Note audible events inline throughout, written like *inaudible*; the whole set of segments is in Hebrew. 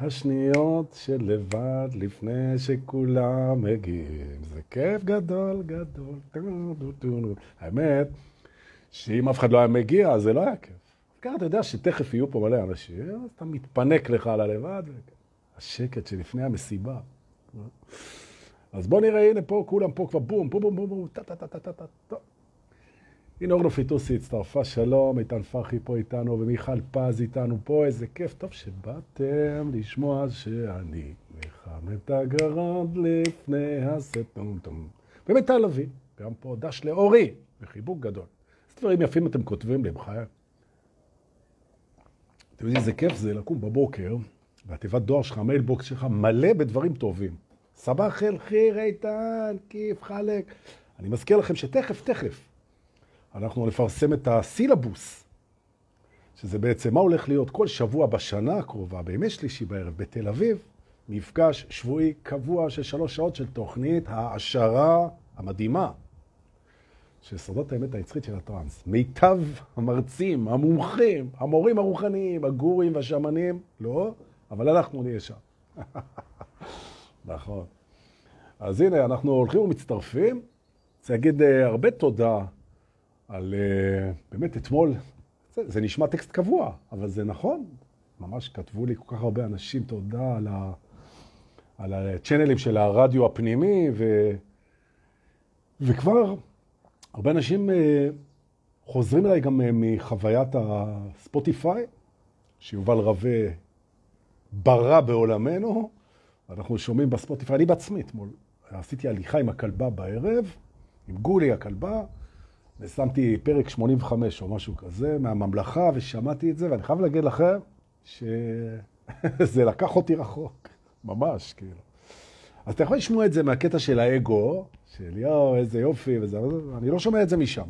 השניות של לבד לפני שכולם מגיעים, זה כיף גדול גדול. האמת, שאם אף אחד לא היה מגיע, זה לא היה כיף. ככה אתה יודע שתכף יהיו פה מלא אנשים, אז אתה מתפנק לך על הלבד, השקט שלפני המסיבה. אז בוא נראה, הנה פה, כולם פה כבר בום, בום, בום, בום, בום, טה, טה, טה, טה, טה, טה. הנה אורנו פיטוסי הצטרפה, שלום, איתן פרחי פה איתנו, ומיכל פז איתנו פה, איזה כיף, טוב שבאתם לשמוע שאני מחם את הגרד לפני הסטונטום. ומיטל לביא, גם פה דש לאורי, וחיבוק גדול. איזה דברים יפים אתם כותבים לי, בחיי. אתם יודעים איזה כיף זה לקום בבוקר, והתיבת דואר שלך, המיילבוקס שלך, מלא בדברים טובים. סבח אל חיר איתן, כיף חלק. אני מזכיר לכם שתכף, תכף, אנחנו נפרסם את הסילבוס, שזה בעצם מה הולך להיות כל שבוע בשנה הקרובה, בימי שלישי בערב, בתל אביב, מפגש שבועי קבוע של שלוש שעות של תוכנית העשרה המדהימה של סודות האמת היצרית של הטרנס. מיטב המרצים, המומחים, המורים הרוחניים, הגורים והשמנים, לא, אבל אנחנו נהיה שם. *laughs* נכון. אז הנה, אנחנו הולכים ומצטרפים. רוצה להגיד uh, הרבה תודה על, uh, באמת, אתמול, זה, זה נשמע טקסט קבוע, אבל זה נכון. ממש כתבו לי כל כך הרבה אנשים תודה על, ה, על הצ'אנלים של הרדיו הפנימי, ו, וכבר הרבה אנשים uh, חוזרים אליי גם מחוויית הספוטיפיי, שיובל רווה ברא בעולמנו. אנחנו שומעים בספוטיפיי, אני בעצמי אתמול עשיתי הליכה עם הכלבה בערב, עם גולי הכלבה, ושמתי פרק 85 או משהו כזה מהממלכה, ושמעתי את זה, ואני חייב להגיד לכם שזה *laughs* לקח אותי רחוק, ממש, כאילו. אז אתה יכול לשמוע את זה מהקטע של האגו, של יואו, איזה יופי, וזה, אני לא שומע את זה משם.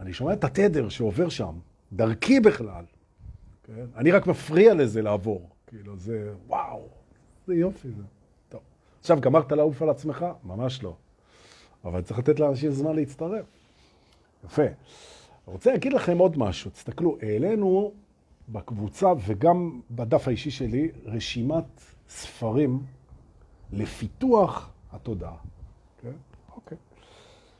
אני שומע את התדר שעובר שם, דרכי בכלל. כן? אני רק מפריע לזה לעבור. כאילו, זה וואו. זה יופי זה. טוב. עכשיו, גמרת לעוף על עצמך? ממש לא. אבל צריך לתת לאנשים זמן להצטרף. יפה. רוצה להגיד לכם עוד משהו. תסתכלו, העלינו בקבוצה וגם בדף האישי שלי רשימת ספרים לפיתוח התודעה. כן? אוקיי.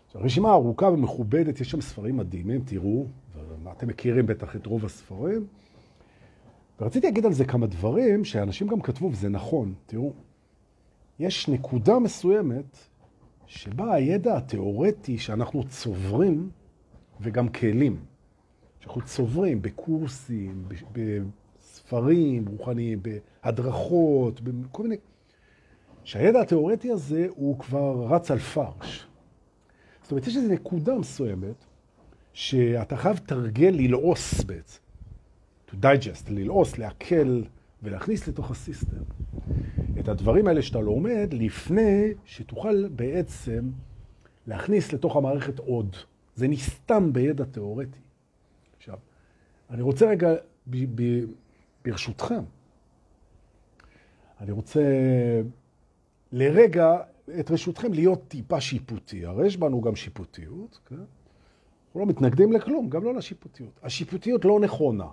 עכשיו, רשימה ארוכה ומכובדת, יש שם ספרים מדהימים, תראו, ואתם מכירים בטח את רוב הספרים. ורציתי להגיד על זה כמה דברים שאנשים גם כתבו, וזה נכון. תראו, יש נקודה מסוימת שבה הידע התיאורטי שאנחנו צוברים, וגם כלים, שאנחנו צוברים בקורסים, בספרים רוחניים, בהדרכות, בכל מיני... שהידע התיאורטי הזה הוא כבר רץ על פרש. זאת אומרת, יש איזו נקודה מסוימת שאתה חייב תרגל ללעוס בעצם. To digest, ללעוס, לעכל ולהכניס לתוך הסיסטם את הדברים האלה שאתה לומד לפני שתוכל בעצם להכניס לתוך המערכת עוד. זה נסתם בידע תיאורטי. עכשיו, אני רוצה רגע, ב- ב- ברשותכם, אני רוצה לרגע, את רשותכם, להיות טיפה שיפוטי. הרי יש בנו גם שיפוטיות, כן? אנחנו לא מתנגדים לכלום, גם לא לשיפוטיות. השיפוטיות לא נכונה.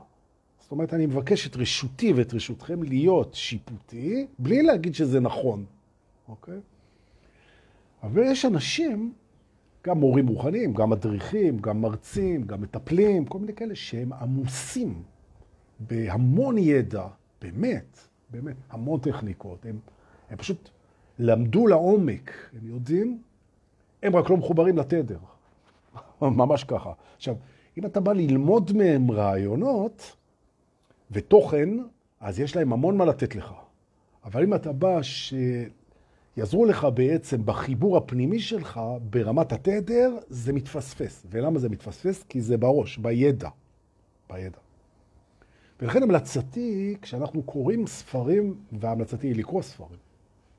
זאת אומרת, אני מבקש את רשותי ואת רשותכם להיות שיפוטי, בלי להגיד שזה נכון, אוקיי? אבל יש אנשים, גם מורים רוחניים, גם מדריכים, גם מרצים, גם מטפלים, כל מיני כאלה שהם עמוסים בהמון ידע, באמת, באמת, המון טכניקות. הם, הם פשוט למדו לעומק, הם יודעים, הם רק לא מחוברים לתדר. *laughs* ממש ככה. עכשיו, אם אתה בא ללמוד מהם רעיונות, ותוכן, אז יש להם המון מה לתת לך. אבל אם אתה בא שיעזרו לך בעצם בחיבור הפנימי שלך, ברמת התדר, זה מתפספס. ולמה זה מתפספס? כי זה בראש, בידע. בידע. ולכן המלצתי, כשאנחנו קוראים ספרים, והמלצתי היא לקרוא ספרים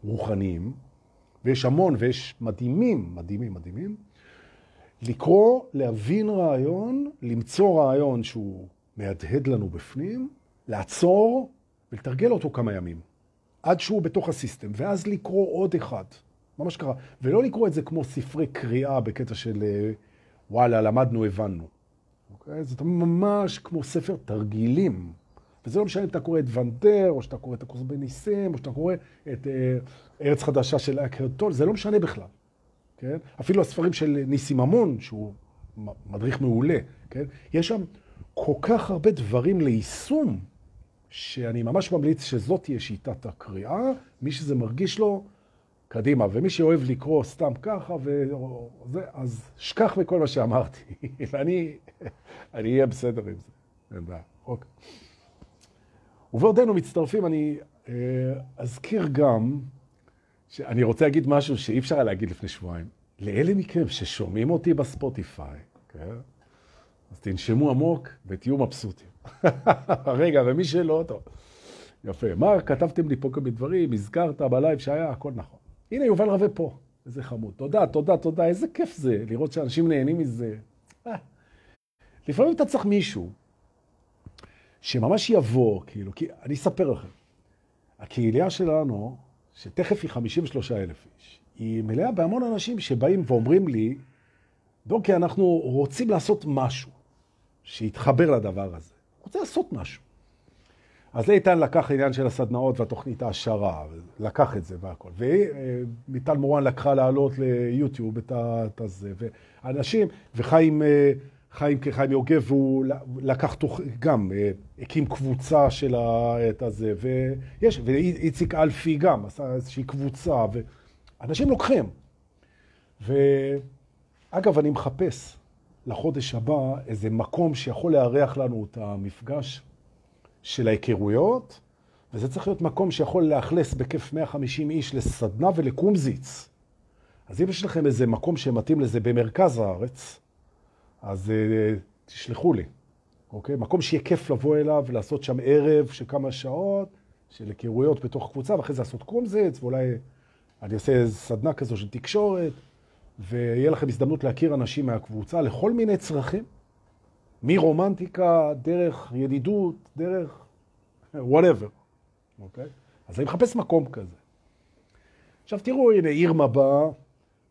רוחניים, ויש המון ויש מדהימים, מדהימים, מדהימים, לקרוא, להבין רעיון, למצוא רעיון שהוא מהדהד לנו בפנים, לעצור ולתרגל אותו כמה ימים, עד שהוא בתוך הסיסטם, ואז לקרוא עוד אחד, ממש ככה. ולא לקרוא את זה כמו ספרי קריאה בקטע של אה, וואלה, למדנו, הבנו. אוקיי? זה ממש כמו ספר תרגילים. וזה לא משנה אם אתה קורא את ונדר, או שאתה קורא את הקורס בניסים, או שאתה קורא את אה, ארץ חדשה של אקרטול, זה לא משנה בכלל. כן? אפילו הספרים של ניסים ממון, שהוא מדריך מעולה, כן? יש שם כל כך הרבה דברים ליישום, שאני ממש ממליץ שזאת תהיה שיטת הקריאה, מי שזה מרגיש לו, קדימה. ומי שאוהב לקרוא סתם ככה, וזה, אז שכח מכל מה שאמרתי, *laughs* ואני אני אהיה בסדר עם זה. אין בעיה. אוקיי. ובעודנו מצטרפים, אני אה, אזכיר גם, שאני רוצה להגיד משהו שאי אפשר היה להגיד לפני שבועיים. לאלה מכם ששומעים אותי בספוטיפיי, כן? אז תנשמו עמוק ותהיו מבסוטים. *laughs* רגע, ומי שלא, טוב. יפה. מה, כתבתם לי פה כל מיני דברים, הזכרת בלייב שהיה, הכל נכון. הנה, יובל רווה פה. איזה חמוד. תודה, תודה, תודה. איזה כיף זה לראות שאנשים נהנים מזה. אה. לפעמים אתה צריך מישהו שממש יבוא, כאילו, כי אני אספר לכם. הקהילה שלנו, שתכף היא 53 אלף איש, היא מלאה בהמון אנשים שבאים ואומרים לי, דוקי, אנחנו רוצים לעשות משהו שיתחבר לדבר הזה. רוצה לעשות משהו. אז איתן לקח עניין של הסדנאות והתוכנית העשרה, לקח את זה והכל. ומיטל מורן לקחה לעלות ליוטיוב את הזה, ואנשים, וחיים אה, חיים כחיים יוגב, והוא לקח תוך, גם, אה, הקים קבוצה של את הזה, ויש, ואיציק אלפי גם עשה איזושהי קבוצה, ואנשים לוקחים. ואגב, אני מחפש לחודש הבא איזה מקום שיכול לארח לנו את המפגש של ההיכרויות, וזה צריך להיות מקום שיכול לאכלס בכיף 150 איש לסדנה ולקומזיץ. אז אם יש לכם איזה מקום שמתאים לזה במרכז הארץ, אז uh, תשלחו לי, אוקיי? מקום שיהיה כיף לבוא אליו ולעשות שם ערב של כמה שעות, של היכרויות בתוך קבוצה, ואחרי זה לעשות קומזיץ, ואולי אני אעשה סדנה כזו של תקשורת, ויהיה לכם הזדמנות להכיר אנשים מהקבוצה לכל מיני צרכים, מרומנטיקה, דרך ידידות, דרך whatever, אוקיי? אז אני מחפש מקום כזה. עכשיו תראו, הנה עיר מבא,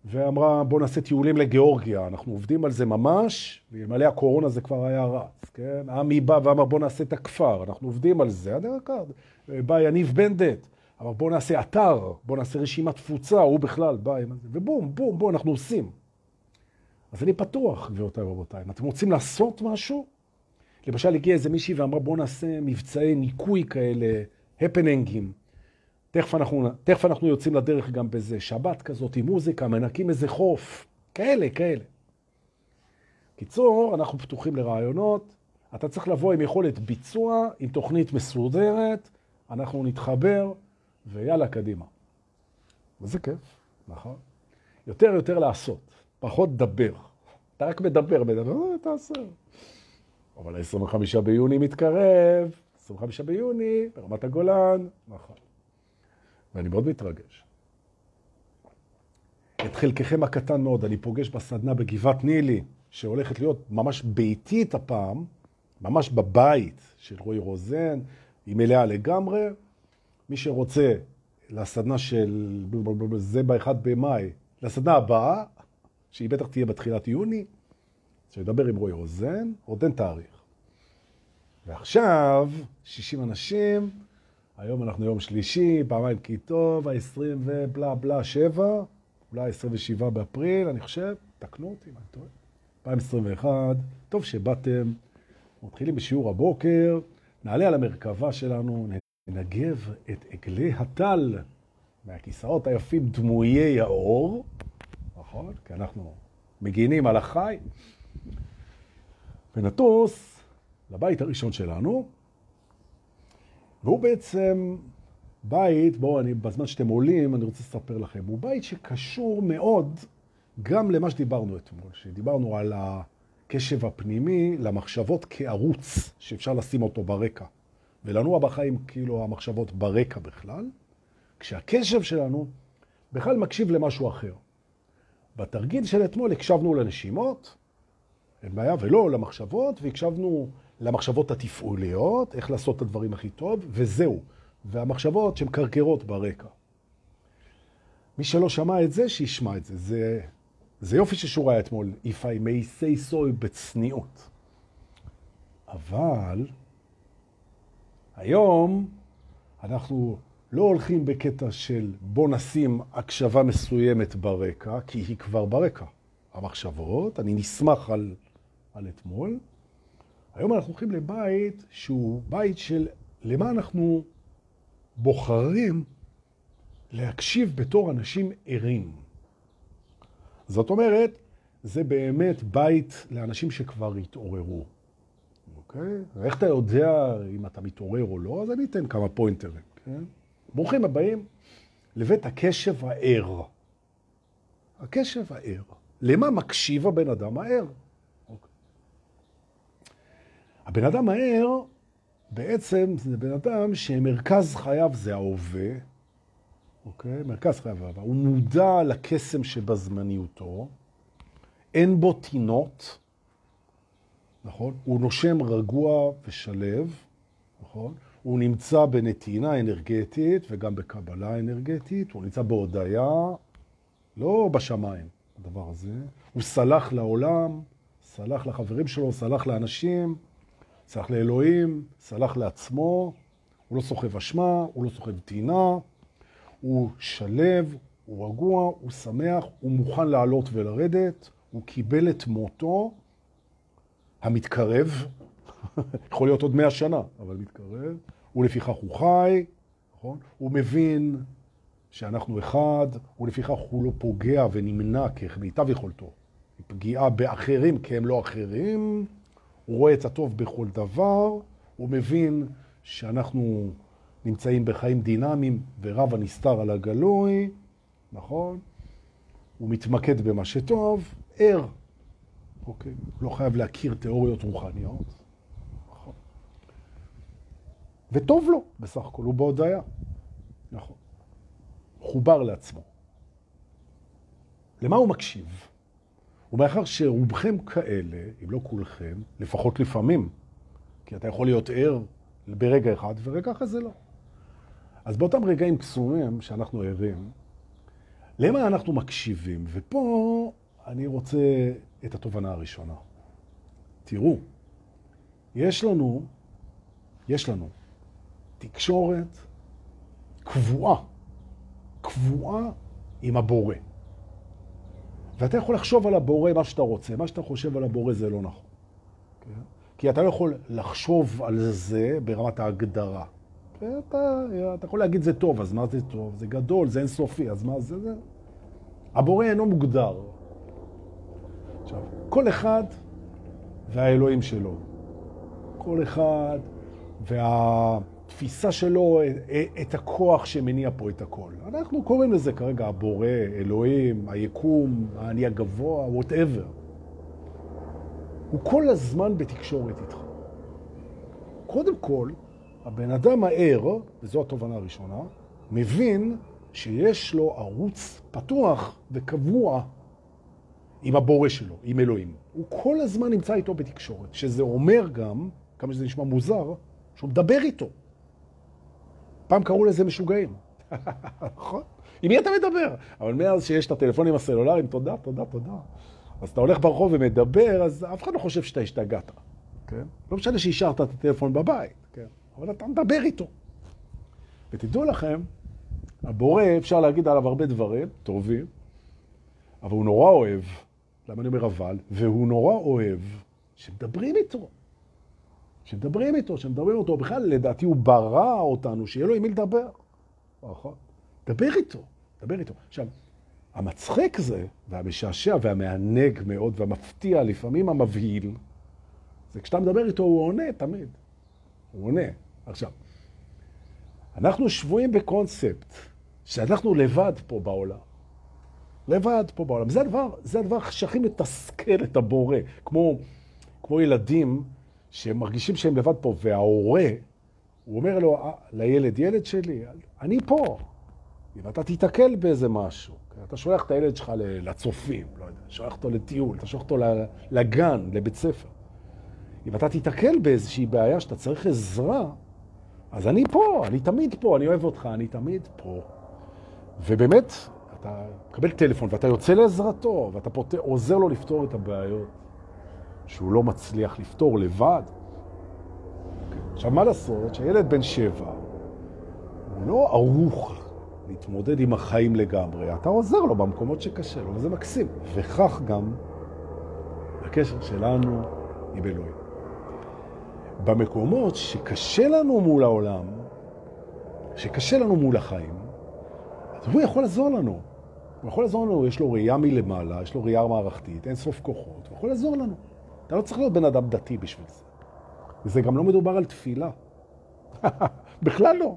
ואמרה בוא נעשה טיולים לגיאורגיה, אנחנו עובדים על זה ממש, ואלמלא הקורונה זה כבר היה רץ, כן? עמי בא ואמר בוא נעשה את הכפר, אנחנו עובדים על זה, כלל, בא יניב בנדט, אמר בוא נעשה אתר, בוא נעשה רשימת תפוצה, הוא בכלל בא עם זה, ובום, בום, בום, אנחנו עושים. אז אני פתוח, גבירותיי ורבותיי, אם אתם רוצים לעשות משהו, למשל הגיע איזה מישהי ואמרה בוא נעשה מבצעי ניקוי כאלה, הפנינגים, תכף אנחנו, תכף אנחנו יוצאים לדרך גם בזה. שבת כזאת עם מוזיקה, מנקים איזה חוף. כאלה, כאלה. קיצור, אנחנו פתוחים לרעיונות. אתה צריך לבוא עם יכולת ביצוע, עם תוכנית מסודרת, אנחנו נתחבר, ויאללה, קדימה. וזה כיף, נכון? יותר יותר לעשות, פחות דבר. אתה רק מדבר, מדבר, אה, תעשה. אבל ה-25 ביוני מתקרב, 25 ביוני, ברמת הגולן, נכון. ואני מאוד מתרגש. את חלקכם הקטן מאוד אני פוגש בסדנה בגבעת נילי, שהולכת להיות ממש ביתית הפעם, ממש בבית של רועי רוזן, היא מלאה לגמרי. מי שרוצה לסדנה של זה ב-1 במאי, לסדנה הבאה, שהיא בטח תהיה בתחילת יוני, שידבר עם רועי רוזן, עוד אין תאריך. ועכשיו, 60 אנשים, היום אנחנו יום שלישי, פעמיים כי טוב, ה-20 ובלה בלה 7, אולי 27 באפריל, אני חושב, תקנו אותי אם אני טועה. 2021, טוב שבאתם, מתחילים בשיעור הבוקר, נעלה על המרכבה שלנו, ננגב את עגלי הטל מהכיסאות היפים דמויי האור, נכון? כי אנחנו מגינים על החי, ונטוס לבית הראשון שלנו, והוא בעצם בית, בואו, אני, בזמן שאתם עולים, אני רוצה לספר לכם, הוא בית שקשור מאוד גם למה שדיברנו אתמול, שדיברנו על הקשב הפנימי למחשבות כערוץ שאפשר לשים אותו ברקע. ולנוע בחיים כאילו המחשבות ברקע בכלל, כשהקשב שלנו בכלל מקשיב למשהו אחר. בתרגיל של אתמול הקשבנו לנשימות, אין בעיה, ולא למחשבות, והקשבנו למחשבות התפעוליות, איך לעשות את הדברים הכי טוב, וזהו. והמחשבות שהן קרקרות ברקע. מי שלא שמע את זה, שישמע את זה. זה, זה יופי ששורה אתמול, If I may say so בצניעות. אבל היום אנחנו לא הולכים בקטע של בוא נשים הקשבה מסוימת ברקע, כי היא כבר ברקע. המחשבות, אני נסמך על, על אתמול. היום אנחנו הולכים לבית שהוא בית של למה אנחנו בוחרים להקשיב בתור אנשים ערים. זאת אומרת, זה באמת בית לאנשים שכבר התעוררו. אוקיי? ואיך אתה יודע אם אתה מתעורר או לא? אז אני אתן כמה פוינטרים, כן? ברוכים הבאים לבית הקשב הער. הקשב הער. למה מקשיב הבן אדם הער? אוקיי. הבן אדם הער בעצם זה בן אדם שמרכז חייו זה ההווה, אוקיי? מרכז חייו ההווה. הוא מודע לקסם שבזמניותו, אין בו תינות, נכון? הוא נושם רגוע ושלב, נכון? הוא נמצא בנתינה אנרגטית וגם בקבלה אנרגטית, הוא נמצא בהודיה, לא בשמיים, הדבר הזה. הוא סלח לעולם, סלח לחברים שלו, סלח לאנשים, סלח לאלוהים, סלח לעצמו, הוא לא סוחב אשמה, הוא לא סוחב תינה, הוא שלב, הוא רגוע, הוא שמח, הוא מוכן לעלות ולרדת, הוא קיבל את מותו המתקרב, יכול להיות עוד מאה שנה, אבל מתקרב, ולפיכך הוא חי, נכון? הוא מבין שאנחנו אחד, ולפיכך הוא לא פוגע ונמנע כמיטב יכולתו. פגיעה באחרים כי הם לא אחרים, הוא רואה את הטוב בכל דבר, הוא מבין שאנחנו נמצאים בחיים דינמיים ורב הנסתר על הגלוי, נכון? הוא מתמקד במה שטוב, ער. אוקיי? לא חייב להכיר תיאוריות רוחניות. נכון. וטוב לו, בסך הכל, הוא בהודעה. נכון. חובר לעצמו. למה הוא מקשיב? ומאחר שרובכם כאלה, אם לא כולכם, לפחות לפעמים, כי אתה יכול להיות ער ברגע אחד ורגע אחרי זה לא. אז באותם רגעים קסומים שאנחנו ערים, למה אנחנו מקשיבים? ופה אני רוצה את התובנה הראשונה. תראו, יש לנו, יש לנו תקשורת קבועה, קבועה עם הבורא. ואתה יכול לחשוב על הבורא מה שאתה רוצה, מה שאתה חושב על הבורא זה לא נכון. כן? כי אתה לא יכול לחשוב על זה ברמת ההגדרה. אתה, אתה יכול להגיד זה טוב, אז מה זה טוב? זה גדול, זה אינסופי, אז מה זה? זה? הבורא אינו מוגדר. עכשיו, כל אחד והאלוהים שלו. כל אחד והתפיסה שלו, את הכוח שמניע פה את הכל. אנחנו קוראים לזה כרגע הבורא, אלוהים, היקום, האני הגבוה, whatever. הוא כל הזמן בתקשורת איתך. קודם כל, הבן אדם הער, וזו התובנה הראשונה, מבין שיש לו ערוץ פתוח וקבוע עם הבורא שלו, עם אלוהים. הוא כל הזמן נמצא איתו בתקשורת, שזה אומר גם, כמה שזה נשמע מוזר, שהוא מדבר איתו. פעם קראו לזה משוגעים. *laughs* נכון? עם מי אתה מדבר? אבל מאז שיש את הטלפונים הסלולריים, תודה, תודה, תודה. אז אתה הולך ברחוב ומדבר, אז אף אחד לא חושב שאתה השתגעת. כן? לא משנה שהשארת את הטלפון בבית, כן? אבל אתה מדבר איתו. ותדעו לכם, הבורא, אפשר להגיד עליו הרבה דברים טובים, אבל הוא נורא אוהב למה אני אומר אבל? והוא נורא אוהב שמדברים איתו. שמדברים איתו, שמדברים איתו. בכלל, לדעתי, הוא ברא אותנו, שיהיה לו עם מי לדבר. נכון. דבר איתו, דבר איתו. עכשיו, המצחיק זה, והמשעשע והמענג מאוד, והמפתיע, לפעמים המבהיל, זה כשאתה מדבר איתו, הוא עונה תמיד. הוא עונה. עכשיו, אנחנו שבויים בקונספט שאנחנו לבד פה בעולם. לבד פה בעולם. זה הדבר, זה הדבר שהכי מתסכל את הבורא. כמו, כמו ילדים שמרגישים שהם לבד פה, וההורה, הוא אומר לו, אה, לילד, ילד שלי, אני פה. אם אתה תיתקל באיזה משהו, אתה שולח את הילד שלך לצופים, לא יודע, שולח אותו לטיול, אתה שולח אותו לגן, לבית ספר. אם אתה תיתקל באיזושהי בעיה שאתה צריך עזרה, אז אני פה, אני תמיד פה, אני אוהב אותך, אני תמיד פה. ובאמת, אתה מקבל טלפון ואתה יוצא לעזרתו, ואתה פות... עוזר לו לפתור את הבעיות שהוא לא מצליח לפתור לבד. עכשיו, מה לעשות שהילד בן שבע, הוא לא ערוך להתמודד עם החיים לגמרי. אתה עוזר לו במקומות שקשה לו, וזה מקסים. וכך גם הקשר שלנו עם אלוהים. במקומות שקשה לנו מול העולם, שקשה לנו מול החיים, אז הוא יכול לעזור לנו. הוא יכול לעזור לנו, יש לו ראייה מלמעלה, יש לו ראייה מערכתית, אין סוף כוחות, הוא יכול לעזור לנו. אתה לא צריך להיות בן אדם דתי בשביל זה. וזה גם לא מדובר על תפילה. *laughs* בכלל לא.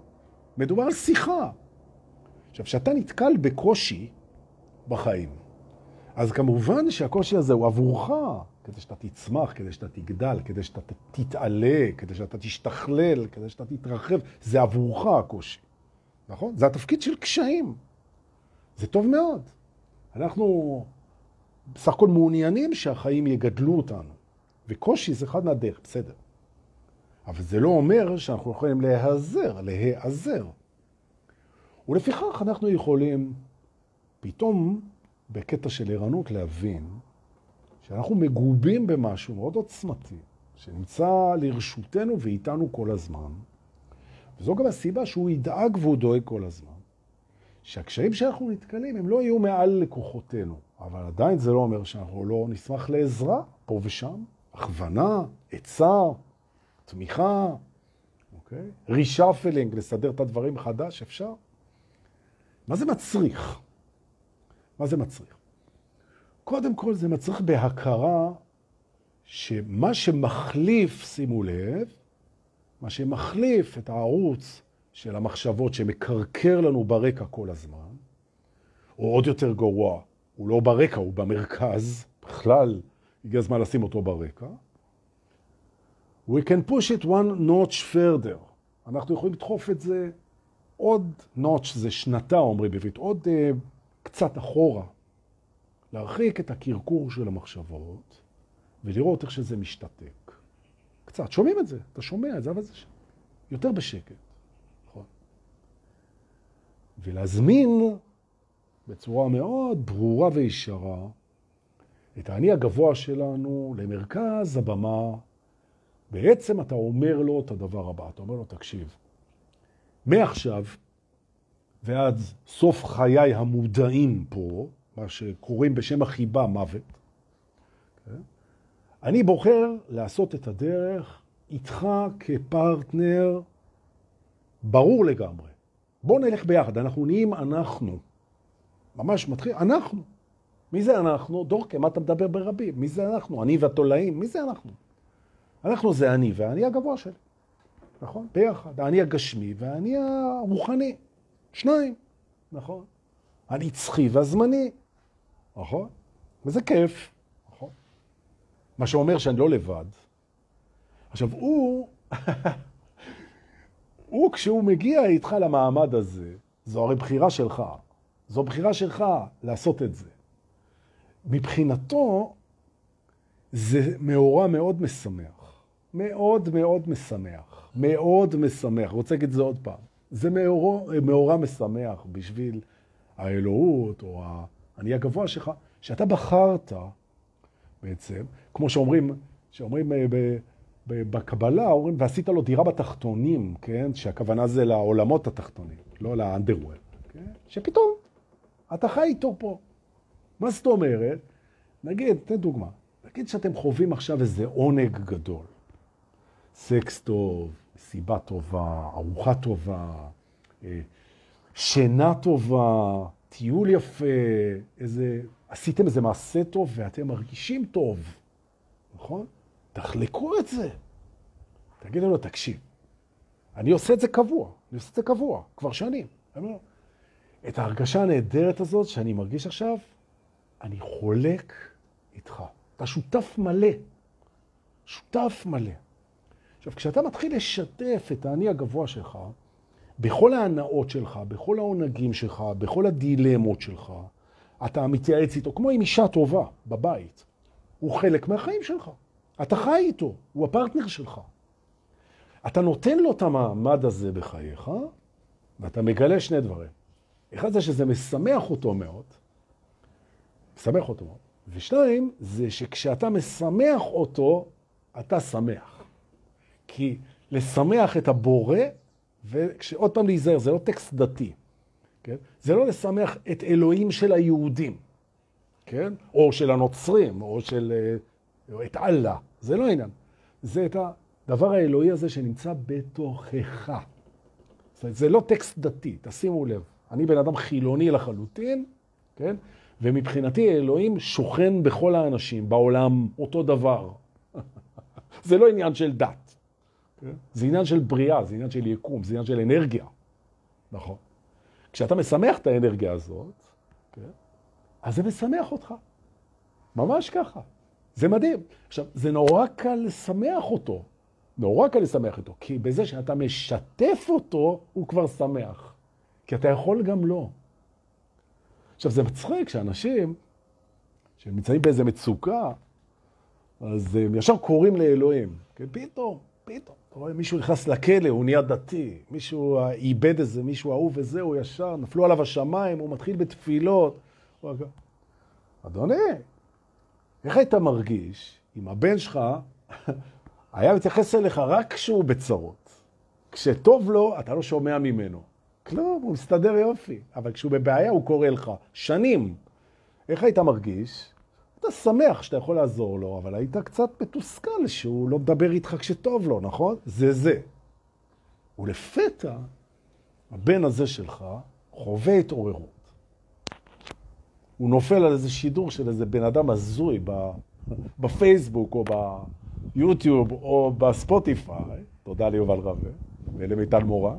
מדובר על שיחה. עכשיו, כשאתה נתקל בקושי בחיים, אז כמובן שהקושי הזה הוא עבורך, כדי שאתה תצמח, כדי שאתה תגדל, כדי שאתה תתעלה, כדי שאתה תשתכלל, כדי שאתה תתרחב, זה עבורך הקושי, נכון? זה התפקיד של קשיים. זה טוב מאוד. אנחנו בסך הכל מעוניינים שהחיים יגדלו אותנו, וקושי זה אחד מהדרך, בסדר. אבל זה לא אומר שאנחנו יכולים להיעזר, להיעזר. ולפיכך אנחנו יכולים פתאום בקטע של ערנות להבין שאנחנו מגובים במשהו מאוד עוצמתי, שנמצא לרשותנו ואיתנו כל הזמן, וזו גם הסיבה שהוא ידאג והוא דואג כל הזמן. שהקשיים שאנחנו נתקלים הם לא יהיו מעל לקוחותינו, אבל עדיין זה לא אומר שאנחנו לא נשמח לעזרה פה ושם, הכוונה, עצה, תמיכה, אוקיי? reshuffling, לסדר את הדברים מחדש, אפשר. מה זה מצריך? מה זה מצריך? קודם כל זה מצריך בהכרה שמה שמחליף, שימו לב, מה שמחליף את הערוץ של המחשבות שמקרקר לנו ברקע כל הזמן, או עוד יותר גרוע, הוא לא ברקע, הוא במרכז, בכלל הגיע הזמן לשים אותו ברקע. We can push it one notch further. אנחנו יכולים לדחוף את זה עוד notch, זה שנתה, אומרים בעברית, עוד uh, קצת אחורה. להרחיק את הקרקור של המחשבות ולראות איך שזה משתתק. קצת, שומעים את זה, אתה שומע את זה, אבל זה יותר בשקט. ולהזמין בצורה מאוד ברורה וישרה את האני הגבוה שלנו למרכז הבמה. בעצם אתה אומר לו את הדבר הבא, אתה אומר לו, תקשיב, מעכשיו ועד סוף חיי המודעים פה, מה שקוראים בשם החיבה מוות? כן? אני בוחר לעשות את הדרך איתך כפרטנר ברור לגמרי. בוא נלך ביחד, אנחנו נהיים אנחנו. ממש מתחיל, אנחנו. מי זה אנחנו? דורקה, מה אתה מדבר ברבים? מי זה אנחנו? אני והתולעים? מי זה אנחנו? אנחנו זה אני והאני הגבוה שלי. נכון? ביחד. האני הגשמי והאני הרוחני. שניים. נכון? הנצחי והזמני. נכון? וזה כיף. נכון? מה שאומר שאני לא לבד. עכשיו, הוא, *laughs* הוא כשהוא מגיע איתך למעמד הזה, זו הרי בחירה שלך. זו בחירה שלך לעשות את זה. מבחינתו, זה מאורע מאוד משמח. מאוד מאוד משמח. מאוד משמח. רוצה להגיד את זה עוד פעם. זה מאורע, מאורע משמח בשביל האלוהות או האני הגבוה שלך, שאתה בחרת בעצם, כמו שאומרים, שאומרים אה, בקבלה, אומרים, ועשית לו דירה בתחתונים, כן? שהכוונה זה לעולמות התחתונים, לא לאנדרוול, כן? שפתאום אתה חי איתו פה. מה זאת אומרת? נגיד, תן דוגמה, נגיד שאתם חווים עכשיו איזה עונג גדול. סקס טוב, סיבה טובה, ארוחה טובה, אה, שינה טובה, טיול יפה, איזה, עשיתם איזה מעשה טוב ואתם מרגישים טוב, נכון? תחלקו את זה. תגידו לו, תקשיב, אני עושה את זה קבוע, אני עושה את זה קבוע, כבר שנים. את ההרגשה הנהדרת הזאת שאני מרגיש עכשיו, אני חולק איתך. אתה שותף מלא. שותף מלא. עכשיו, כשאתה מתחיל לשתף את האני הגבוה שלך, בכל ההנאות שלך, בכל העונגים שלך, בכל הדילמות שלך, אתה מתייעץ איתו, כמו עם אישה טובה בבית. הוא חלק מהחיים שלך. אתה חי איתו, הוא הפרטנר שלך. אתה נותן לו את המעמד הזה בחייך, ואתה מגלה שני דברים. אחד זה שזה משמח אותו מאוד, משמח אותו מאוד, ושתיים, זה שכשאתה משמח אותו, אתה שמח. כי לשמח את הבורא, ועוד פעם להיזהר, זה לא טקסט דתי, כן? זה לא לשמח את אלוהים של היהודים, כן? או של הנוצרים, או של... או את אללה, זה לא עניין. זה את הדבר האלוהי הזה שנמצא בתוכך. זאת אומרת, זה לא טקסט דתי, תשימו לב. אני בן אדם חילוני לחלוטין, כן? ומבחינתי אלוהים שוכן בכל האנשים, בעולם, אותו דבר. *laughs* זה לא עניין של דת. כן? זה עניין של בריאה, זה עניין של יקום, זה עניין של אנרגיה. נכון. כשאתה משמח את האנרגיה הזאת, כן? אז זה משמח אותך. ממש ככה. זה מדהים. עכשיו, זה נורא קל לשמח אותו. נורא קל לשמח אותו, כי בזה שאתה משתף אותו, הוא כבר שמח. כי אתה יכול גם לא. עכשיו, זה מצחיק שאנשים שנמצאים באיזה מצוקה, אז הם ישר קוראים לאלוהים. כן, פתאום, פתאום. אתה רואה, מישהו נכנס לכלא, הוא נהיה דתי. מישהו איבד איזה מישהו אהוב וזהו, ישר, נפלו עליו השמיים, הוא מתחיל בתפילות. אדוני, איך היית מרגיש אם הבן שלך *laughs* היה מתייחס אליך רק כשהוא בצרות? כשטוב לו, אתה לא שומע ממנו. כלום, הוא מסתדר יופי. אבל כשהוא בבעיה, הוא קורא לך. שנים. איך היית מרגיש? אתה שמח שאתה יכול לעזור לו, אבל היית קצת מתוסכל שהוא לא מדבר איתך כשטוב לו, נכון? זה זה. ולפתע, הבן הזה שלך חווה התעוררות. הוא נופל על איזה שידור של איזה בן אדם הזוי בפייסבוק או ביוטיוב או בספוטיפיי, תודה ליובל רווה ולמיטל מורה,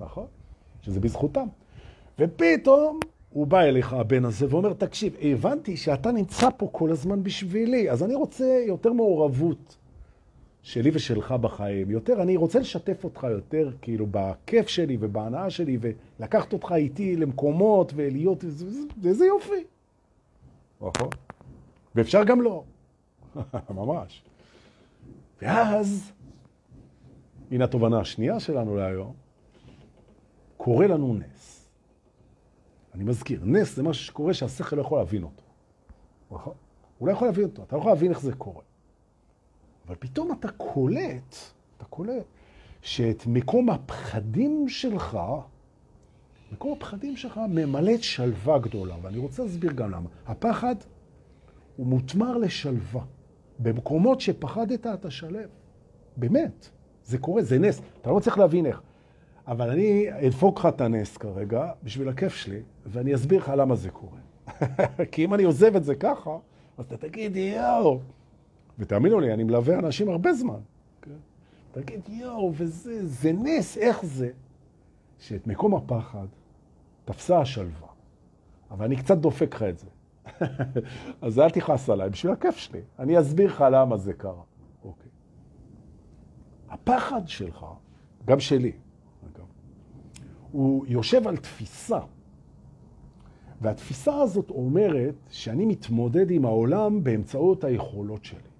נכון? שזה בזכותם. ופתאום הוא בא אליך, הבן הזה, ואומר, תקשיב, הבנתי שאתה נמצא פה כל הזמן בשבילי, אז אני רוצה יותר מעורבות שלי ושלך בחיים. יותר, אני רוצה לשתף אותך יותר, כאילו, בכיף שלי ובהנאה שלי, ולקחת אותך איתי למקומות ולהיות, איזה יופי. נכון. ואפשר גם לא. *laughs* ממש. ואז, הנה התובנה השנייה שלנו להיום, קורה לנו נס. אני מזכיר, נס זה משהו שקורה שהשכל לא יכול להבין אותו. נכון? הוא לא יכול להבין אותו, אתה לא יכול להבין איך זה קורה. אבל פתאום אתה קולט, אתה קולט, שאת מקום הפחדים שלך, מקום הפחדים שלך ממלאת שלווה גדולה, ואני רוצה להסביר גם למה. הפחד הוא מותמר לשלווה. במקומות שפחדת אתה שלב. באמת, זה קורה, זה נס. אתה לא צריך להבין איך. אבל אני אדפוק לך את הנס כרגע, בשביל הכיף שלי, ואני אסביר לך למה זה קורה. *laughs* כי אם אני עוזב את זה ככה, אז אתה תגיד, יואו, ותאמינו לי, אני מלווה אנשים הרבה זמן. כן? תגיד, יואו, וזה, זה נס, איך זה? שאת מקום הפחד תפסה השלווה. אבל אני קצת דופק לך את זה. *laughs* אז אל תכעס עליי, בשביל הכיף שלי. אני אסביר לך למה זה קרה. אוקיי. הפחד שלך, גם שלי, אגב, הוא יושב על תפיסה. והתפיסה הזאת אומרת שאני מתמודד עם העולם באמצעות היכולות שלי.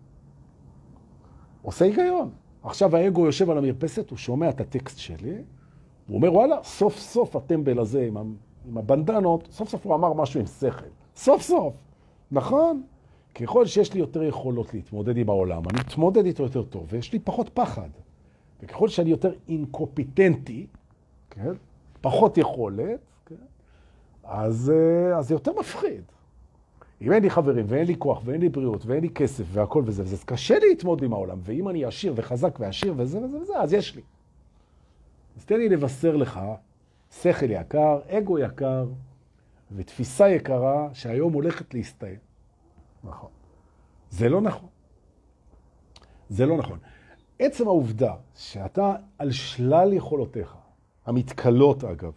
עושה היגיון. עכשיו האגו יושב על המרפסת, הוא שומע את הטקסט שלי, הוא אומר, וואלה, סוף סוף הטמבל הזה עם, עם הבנדנות, סוף סוף הוא אמר משהו עם שכל. סוף סוף. נכון? ככל שיש לי יותר יכולות להתמודד עם העולם, אני מתמודד איתו יותר טוב, ויש לי פחות פחד. וככל שאני יותר אינקופיטנטי, כן? פחות יכולת, כן? אז, אה, אז זה יותר מפחיד. אם אין לי חברים, ואין לי כוח, ואין לי בריאות, ואין לי כסף, והכל וזה וזה, אז קשה להתמודד עם העולם. ואם אני עשיר וחזק ועשיר וזה וזה וזה, אז יש לי. אז תן לי לבשר לך, שכל יקר, אגו יקר, ותפיסה יקרה שהיום הולכת להסתיים. נכון. זה לא נכון. זה לא נכון. עצם העובדה שאתה על שלל יכולותיך, המתקלות אגב,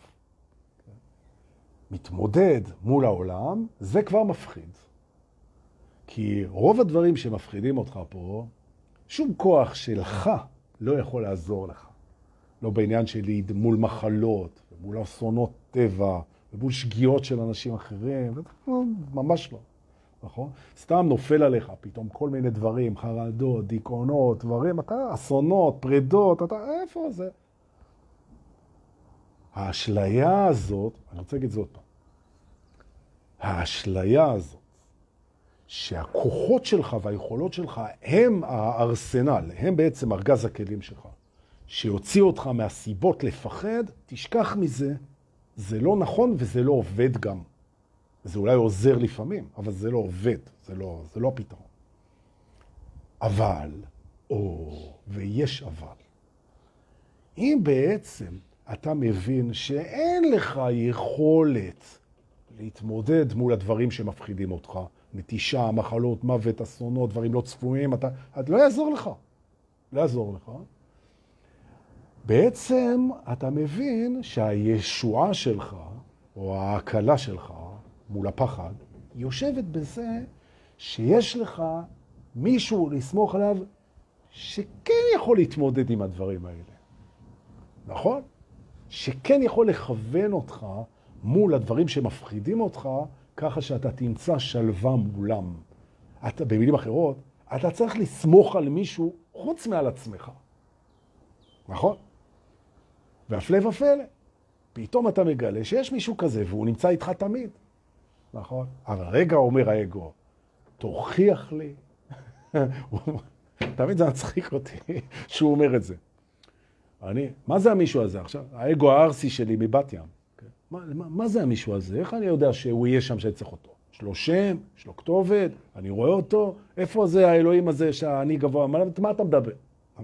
מתמודד מול העולם, זה כבר מפחיד. כי רוב הדברים שמפחידים אותך פה, שום כוח שלך לא יכול לעזור לך. לא בעניין שלי מול מחלות, מול אסונות טבע, ומול שגיאות של אנשים אחרים, ממש לא, נכון? סתם נופל עליך פתאום כל מיני דברים, חרדות, דיכאונות, דברים, אתה, אסונות, פרדות, אתה, איפה זה? האשליה הזאת, אני רוצה להגיד את זה עוד פעם, האשליה הזאת, שהכוחות שלך והיכולות שלך הם הארסנל, הם בעצם ארגז הכלים שלך, שיוציא אותך מהסיבות לפחד, תשכח מזה, זה לא נכון וזה לא עובד גם. זה אולי עוזר לפעמים, אבל זה לא עובד, זה לא, זה לא הפתרון. אבל, או, ויש אבל, אם בעצם אתה מבין שאין לך יכולת להתמודד מול הדברים שמפחידים אותך, נטישה, מחלות, מוות, אסונות, דברים לא צפויים, אתה, אתה לא יעזור לך. לא יעזור לך. בעצם אתה מבין שהישועה שלך, או ההקלה שלך מול הפחד, יושבת בזה שיש לך מישהו לסמוך עליו שכן יכול להתמודד עם הדברים האלה. נכון? שכן יכול לכוון אותך מול הדברים שמפחידים אותך, ככה שאתה תמצא שלווה מולם. אתה, במילים אחרות, אתה צריך לסמוך על מישהו חוץ מעל עצמך. נכון? והפלא ופלא, פתאום אתה מגלה שיש מישהו כזה והוא נמצא איתך תמיד. נכון? אבל רגע אומר האגו, תוכיח לי. *laughs* תמיד זה מצחיק אותי שהוא אומר את זה. אני, מה זה המישהו הזה עכשיו? האגו הערסי שלי מבת ים. כן? מה, מה, מה זה המישהו הזה? איך אני יודע שהוא יהיה שם שאני צריך אותו? יש לו שם, יש לו כתובת, אני רואה אותו, איפה זה האלוהים הזה שאני גבוה? מה, מה אתה מדבר? *laughs*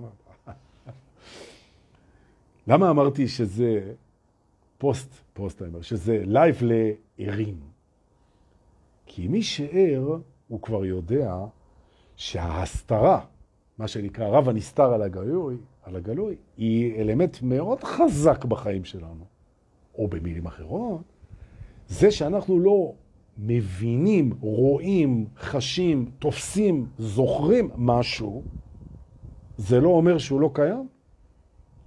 למה אמרתי שזה פוסט, פוסט אני אומר, שזה לייב לערים? כי מי שער, הוא כבר יודע שההסתרה, מה שנקרא רב הנסתר על הגלוי, על הגלוי, היא אלמנט מאוד חזק בחיים שלנו. או במילים אחרות, זה שאנחנו לא מבינים, רואים, חשים, תופסים, זוכרים משהו, זה לא אומר שהוא לא קיים.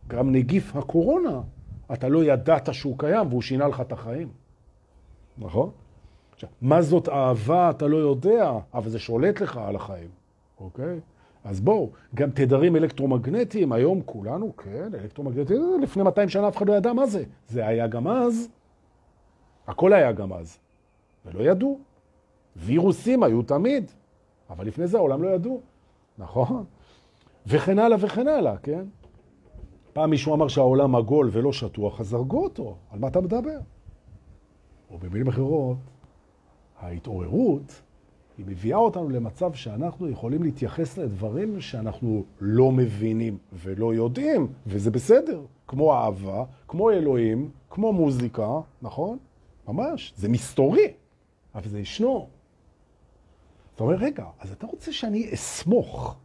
גם נגיף הקורונה, אתה לא ידעת שהוא קיים והוא שינה לך את החיים. נכון? עכשיו, מה זאת אהבה אתה לא יודע, אבל זה שולט לך על החיים, אוקיי? אז בואו, גם תדרים אלקטרומגנטיים, היום כולנו, כן, אלקטרומגנטיים, לפני 200 שנה אף אחד לא ידע מה זה. זה היה גם אז, הכל היה גם אז, ולא ידעו. וירוסים היו תמיד, אבל לפני זה העולם לא ידעו, נכון? וכן הלאה וכן הלאה, כן? פעם מישהו אמר שהעולם עגול ולא שטוח, אז הרגו אותו, על מה אתה מדבר? או במילים אחרות, ההתעוררות היא מביאה אותנו למצב שאנחנו יכולים להתייחס לדברים שאנחנו לא מבינים ולא יודעים, וזה בסדר. כמו אהבה, כמו אלוהים, כמו מוזיקה, נכון? ממש, זה מסתורי, אבל זה ישנו. אתה אומר, רגע, אז אתה רוצה שאני אסמוך,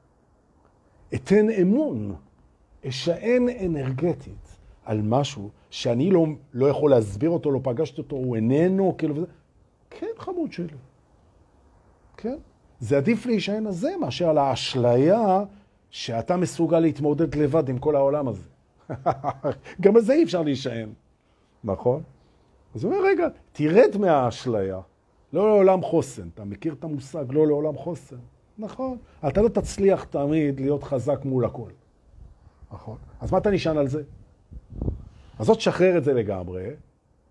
אתן אמון, אשען אנרגטית על משהו שאני לא, לא יכול להסביר אותו, לא פגשתי אותו, הוא איננו, כאילו, וזה. כן, חמוד שלי. כן? זה עדיף להישען על זה מאשר על האשליה שאתה מסוגל להתמודד לבד עם כל העולם הזה. *laughs* גם על זה אי אפשר להישען, נכון? אז הוא אומר, רגע, תרד מהאשליה, לא לעולם חוסן. אתה מכיר את המושג לא לעולם חוסן? נכון. אתה לא תצליח תמיד להיות חזק מול הכל. נכון. אז מה אתה נשען על זה? אז זאת תשחרר את זה לגמרי,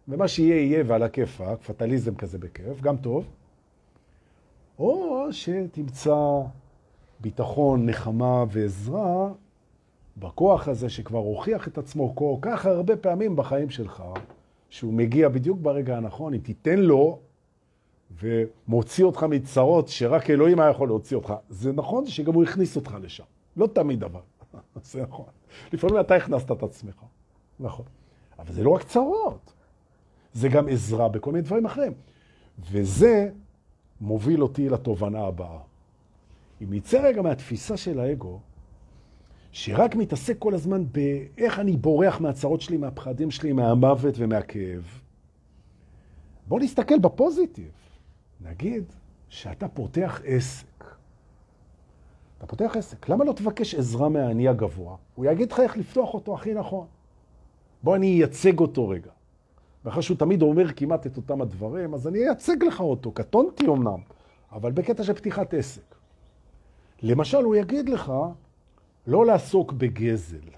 ומה שיהיה יהיה ועל הכיפאק, פטליזם כזה בכיף, גם טוב. או שתמצא ביטחון, נחמה ועזרה בכוח הזה שכבר הוכיח את עצמו כל כך הרבה פעמים בחיים שלך, שהוא מגיע בדיוק ברגע הנכון, אם תיתן לו ומוציא אותך מצרות שרק אלוהים היה יכול להוציא אותך. זה נכון שגם הוא הכניס אותך לשם. לא תמיד אבל. *laughs* זה נכון. לפעמים אתה הכנסת את עצמך. נכון. אבל זה לא רק צרות, זה גם עזרה בכל מיני דברים אחרים. וזה מוביל אותי לתובנה הבאה. אם נצא רגע מהתפיסה של האגו, שרק מתעסק כל הזמן באיך אני בורח מהצרות שלי, מהפחדים שלי, מהמוות ומהכאב, בוא נסתכל בפוזיטיב. נגיד שאתה פותח עסק. אתה פותח עסק, למה לא תבקש עזרה מהאני הגבוה? הוא יגיד לך איך לפתוח אותו הכי נכון. בוא אני אייצג אותו רגע. ואחרי שהוא תמיד אומר כמעט את אותם הדברים, אז אני אייצג לך אותו, קטונתי אמנם, אבל בקטע של פתיחת עסק. למשל, הוא יגיד לך לא לעסוק בגזל.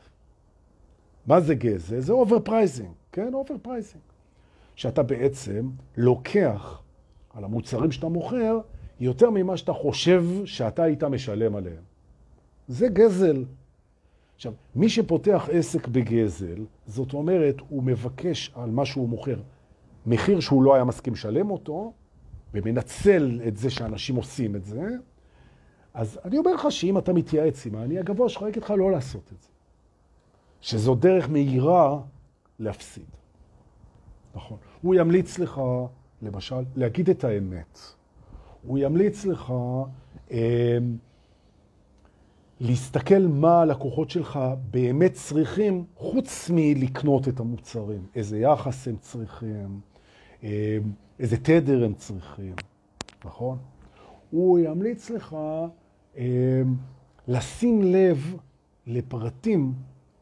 מה זה גזל? זה overpricing, כן? overpricing. שאתה בעצם לוקח על המוצרים שאתה מוכר יותר ממה שאתה חושב שאתה היית משלם עליהם. זה גזל. עכשיו, מי שפותח עסק בגזל, זאת אומרת, הוא מבקש על מה שהוא מוכר מחיר שהוא לא היה מסכים לשלם אותו, ומנצל את זה שאנשים עושים את זה, אז אני אומר לך שאם אתה מתייעץ עם האני הגבוה שלך, אגיד לך לא לעשות את זה. שזו דרך מהירה להפסיד. נכון. הוא ימליץ לך, למשל, להגיד את האמת. הוא ימליץ לך אה, להסתכל מה הלקוחות שלך באמת צריכים, חוץ מלקנות את המוצרים. איזה יחס הם צריכים, אה, איזה תדר הם צריכים, נכון? הוא ימליץ לך אה, לשים לב לפרטים,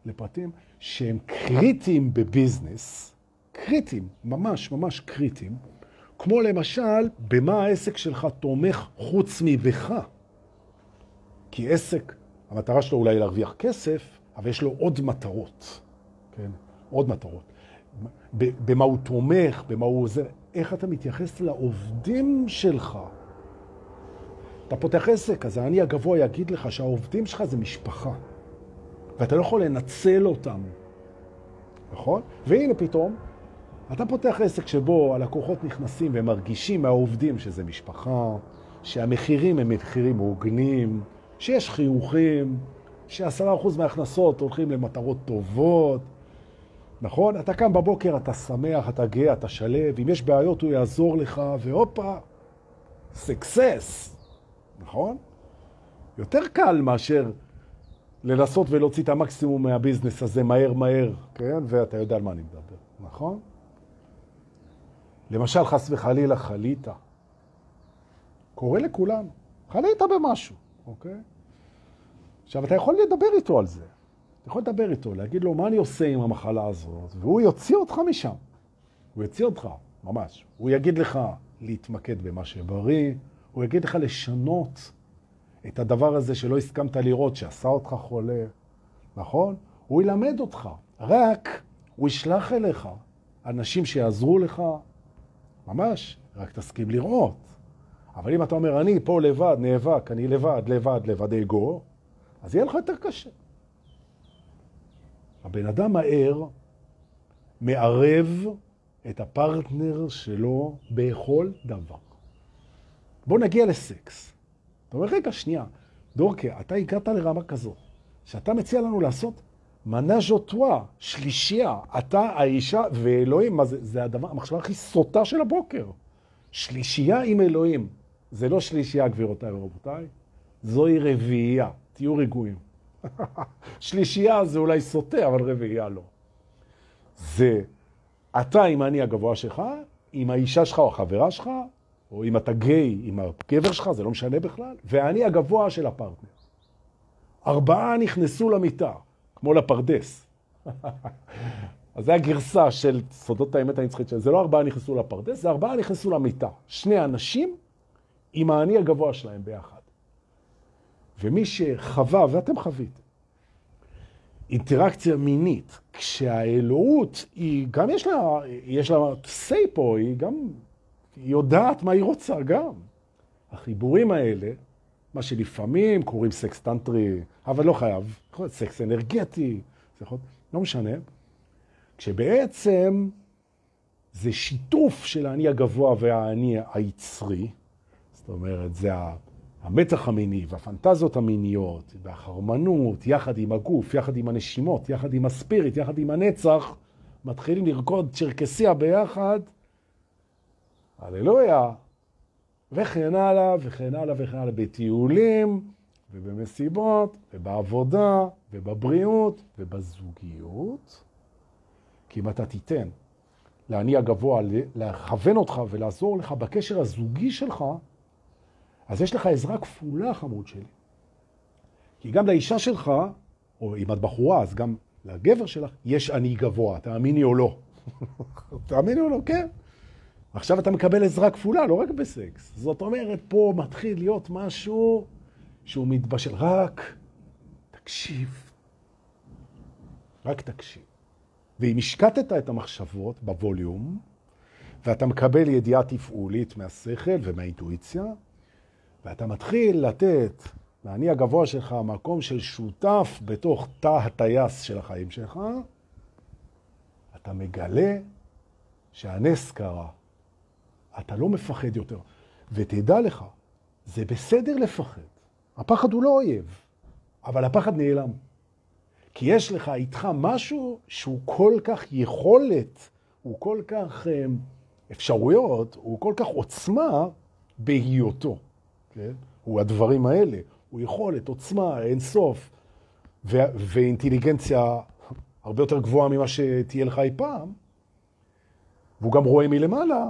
לפרטים שהם קריטיים בביזנס, קריטיים, ממש ממש קריטיים, כמו למשל, במה העסק שלך תומך חוץ מבך. כי עסק, המטרה שלו אולי להרוויח כסף, אבל יש לו עוד מטרות, כן? עוד מטרות. במה הוא תומך, במה הוא עוזר, איך אתה מתייחס לעובדים שלך. אתה פותח עסק, אז אני הגבוה יגיד לך שהעובדים שלך זה משפחה, ואתה לא יכול לנצל אותם, נכון? והנה פתאום, אתה פותח עסק שבו הלקוחות נכנסים והם מרגישים מהעובדים שזה משפחה, שהמחירים הם מחירים הוגנים, שיש חיוכים, שעשרה אחוז מההכנסות הולכים למטרות טובות, נכון? אתה קם בבוקר, אתה שמח, אתה גאה, אתה שלב, אם יש בעיות הוא יעזור לך, והופה, סקסס, נכון? יותר קל מאשר לנסות ולהוציא את המקסימום מהביזנס הזה מהר מהר, כן? ואתה יודע על מה אני מדבר, נכון? למשל, חס וחלילה, חלית. קורה לכולם. חלית במשהו, אוקיי? עכשיו, אתה יכול לדבר איתו על זה. אתה יכול לדבר איתו, להגיד לו, מה אני עושה עם המחלה הזאת? והוא יוציא אותך משם. הוא יוציא אותך, ממש. הוא יגיד לך להתמקד במה שבריא, הוא יגיד לך לשנות את הדבר הזה שלא הסכמת לראות, שעשה אותך חולה, נכון? הוא ילמד אותך. רק הוא ישלח אליך אנשים שיעזרו לך, ממש, רק תסכים לראות. אבל אם אתה אומר, אני פה לבד, נאבק, אני לבד, לבד, לבד אגו, אז יהיה לך יותר קשה. הבן אדם הער מערב את הפרטנר שלו בכל דבר. בוא נגיע לסקס. אתה אומר, רגע, שנייה, דורקה, אתה הגעת לרמה כזו, שאתה מציע לנו לעשות מנאז'ו טואה, שלישייה, אתה, האישה ואלוהים, מה זה? זה הדבר, המחשבה הכי סוטה של הבוקר. שלישייה עם אלוהים. זה לא שלישייה, גבירותיי ורבותיי, זוהי רביעייה. תהיו רגועים. *laughs* שלישייה זה אולי סוטה, אבל רביעייה לא. זה אתה עם אני הגבוה שלך, עם האישה שלך או החברה שלך, או אם אתה גיי עם הגבר שלך, זה לא משנה בכלל, ואני הגבוה של הפרטנר. ארבעה נכנסו למיטה, כמו לפרדס. *laughs* אז זה הגרסה של סודות האמת הנצחית. זה לא ארבעה נכנסו לפרדס, זה ארבעה נכנסו למיטה. שני אנשים עם האני הגבוה שלהם ביחד. ומי שחווה, ואתם חוויתם, אינטראקציה מינית, כשהאלוהות היא, גם יש לה, יש לה say פה, היא גם היא יודעת מה היא רוצה גם. החיבורים האלה, מה שלפעמים קוראים סקס טנטרי, אבל לא חייב, יכול להיות סקס אנרגטי, זה יכול להיות, לא משנה, כשבעצם זה שיתוף של האני הגבוה והאני היצרי, זאת אומרת, זה המתח המיני והפנטזיות המיניות והחרמנות, יחד עם הגוף, יחד עם הנשימות, יחד עם הספיריט, יחד עם הנצח, מתחילים לרקוד צ'רקסיה ביחד, הללויה, וכן הלאה, וכן הלאה, וכן הלאה, בטיולים, ובמסיבות, ובעבודה, ובבריאות, ובזוגיות. כי אם אתה תיתן לאני הגבוה לכוון אותך ולעזור לך בקשר הזוגי שלך, אז יש לך עזרה כפולה, חמוד שלי. כי גם לאישה שלך, או אם את בחורה, אז גם לגבר שלך, יש אני גבוה, תאמיני או לא. *laughs* תאמיני או לא, כן. עכשיו אתה מקבל עזרה כפולה, לא רק בסקס. זאת אומרת, פה מתחיל להיות משהו שהוא מתבשל. רק תקשיב. רק תקשיב. ואם השקטת את המחשבות בווליום, ואתה מקבל ידיעה תפעולית מהשכל ומהאינטואיציה, ואתה מתחיל לתת לאני הגבוה שלך מקום של שותף בתוך תא הטייס של החיים שלך, אתה מגלה שהנס קרה. אתה לא מפחד יותר. ותדע לך, זה בסדר לפחד. הפחד הוא לא אויב, אבל הפחד נעלם. כי יש לך איתך משהו שהוא כל כך יכולת, הוא כל כך אה, אפשרויות, הוא כל כך עוצמה בהיותו. כן? הוא הדברים האלה. הוא יכולת, עוצמה, אינסוף, ו- ואינטליגנציה הרבה יותר גבוהה ממה שתהיה לך אי פעם, והוא גם רואה מלמעלה,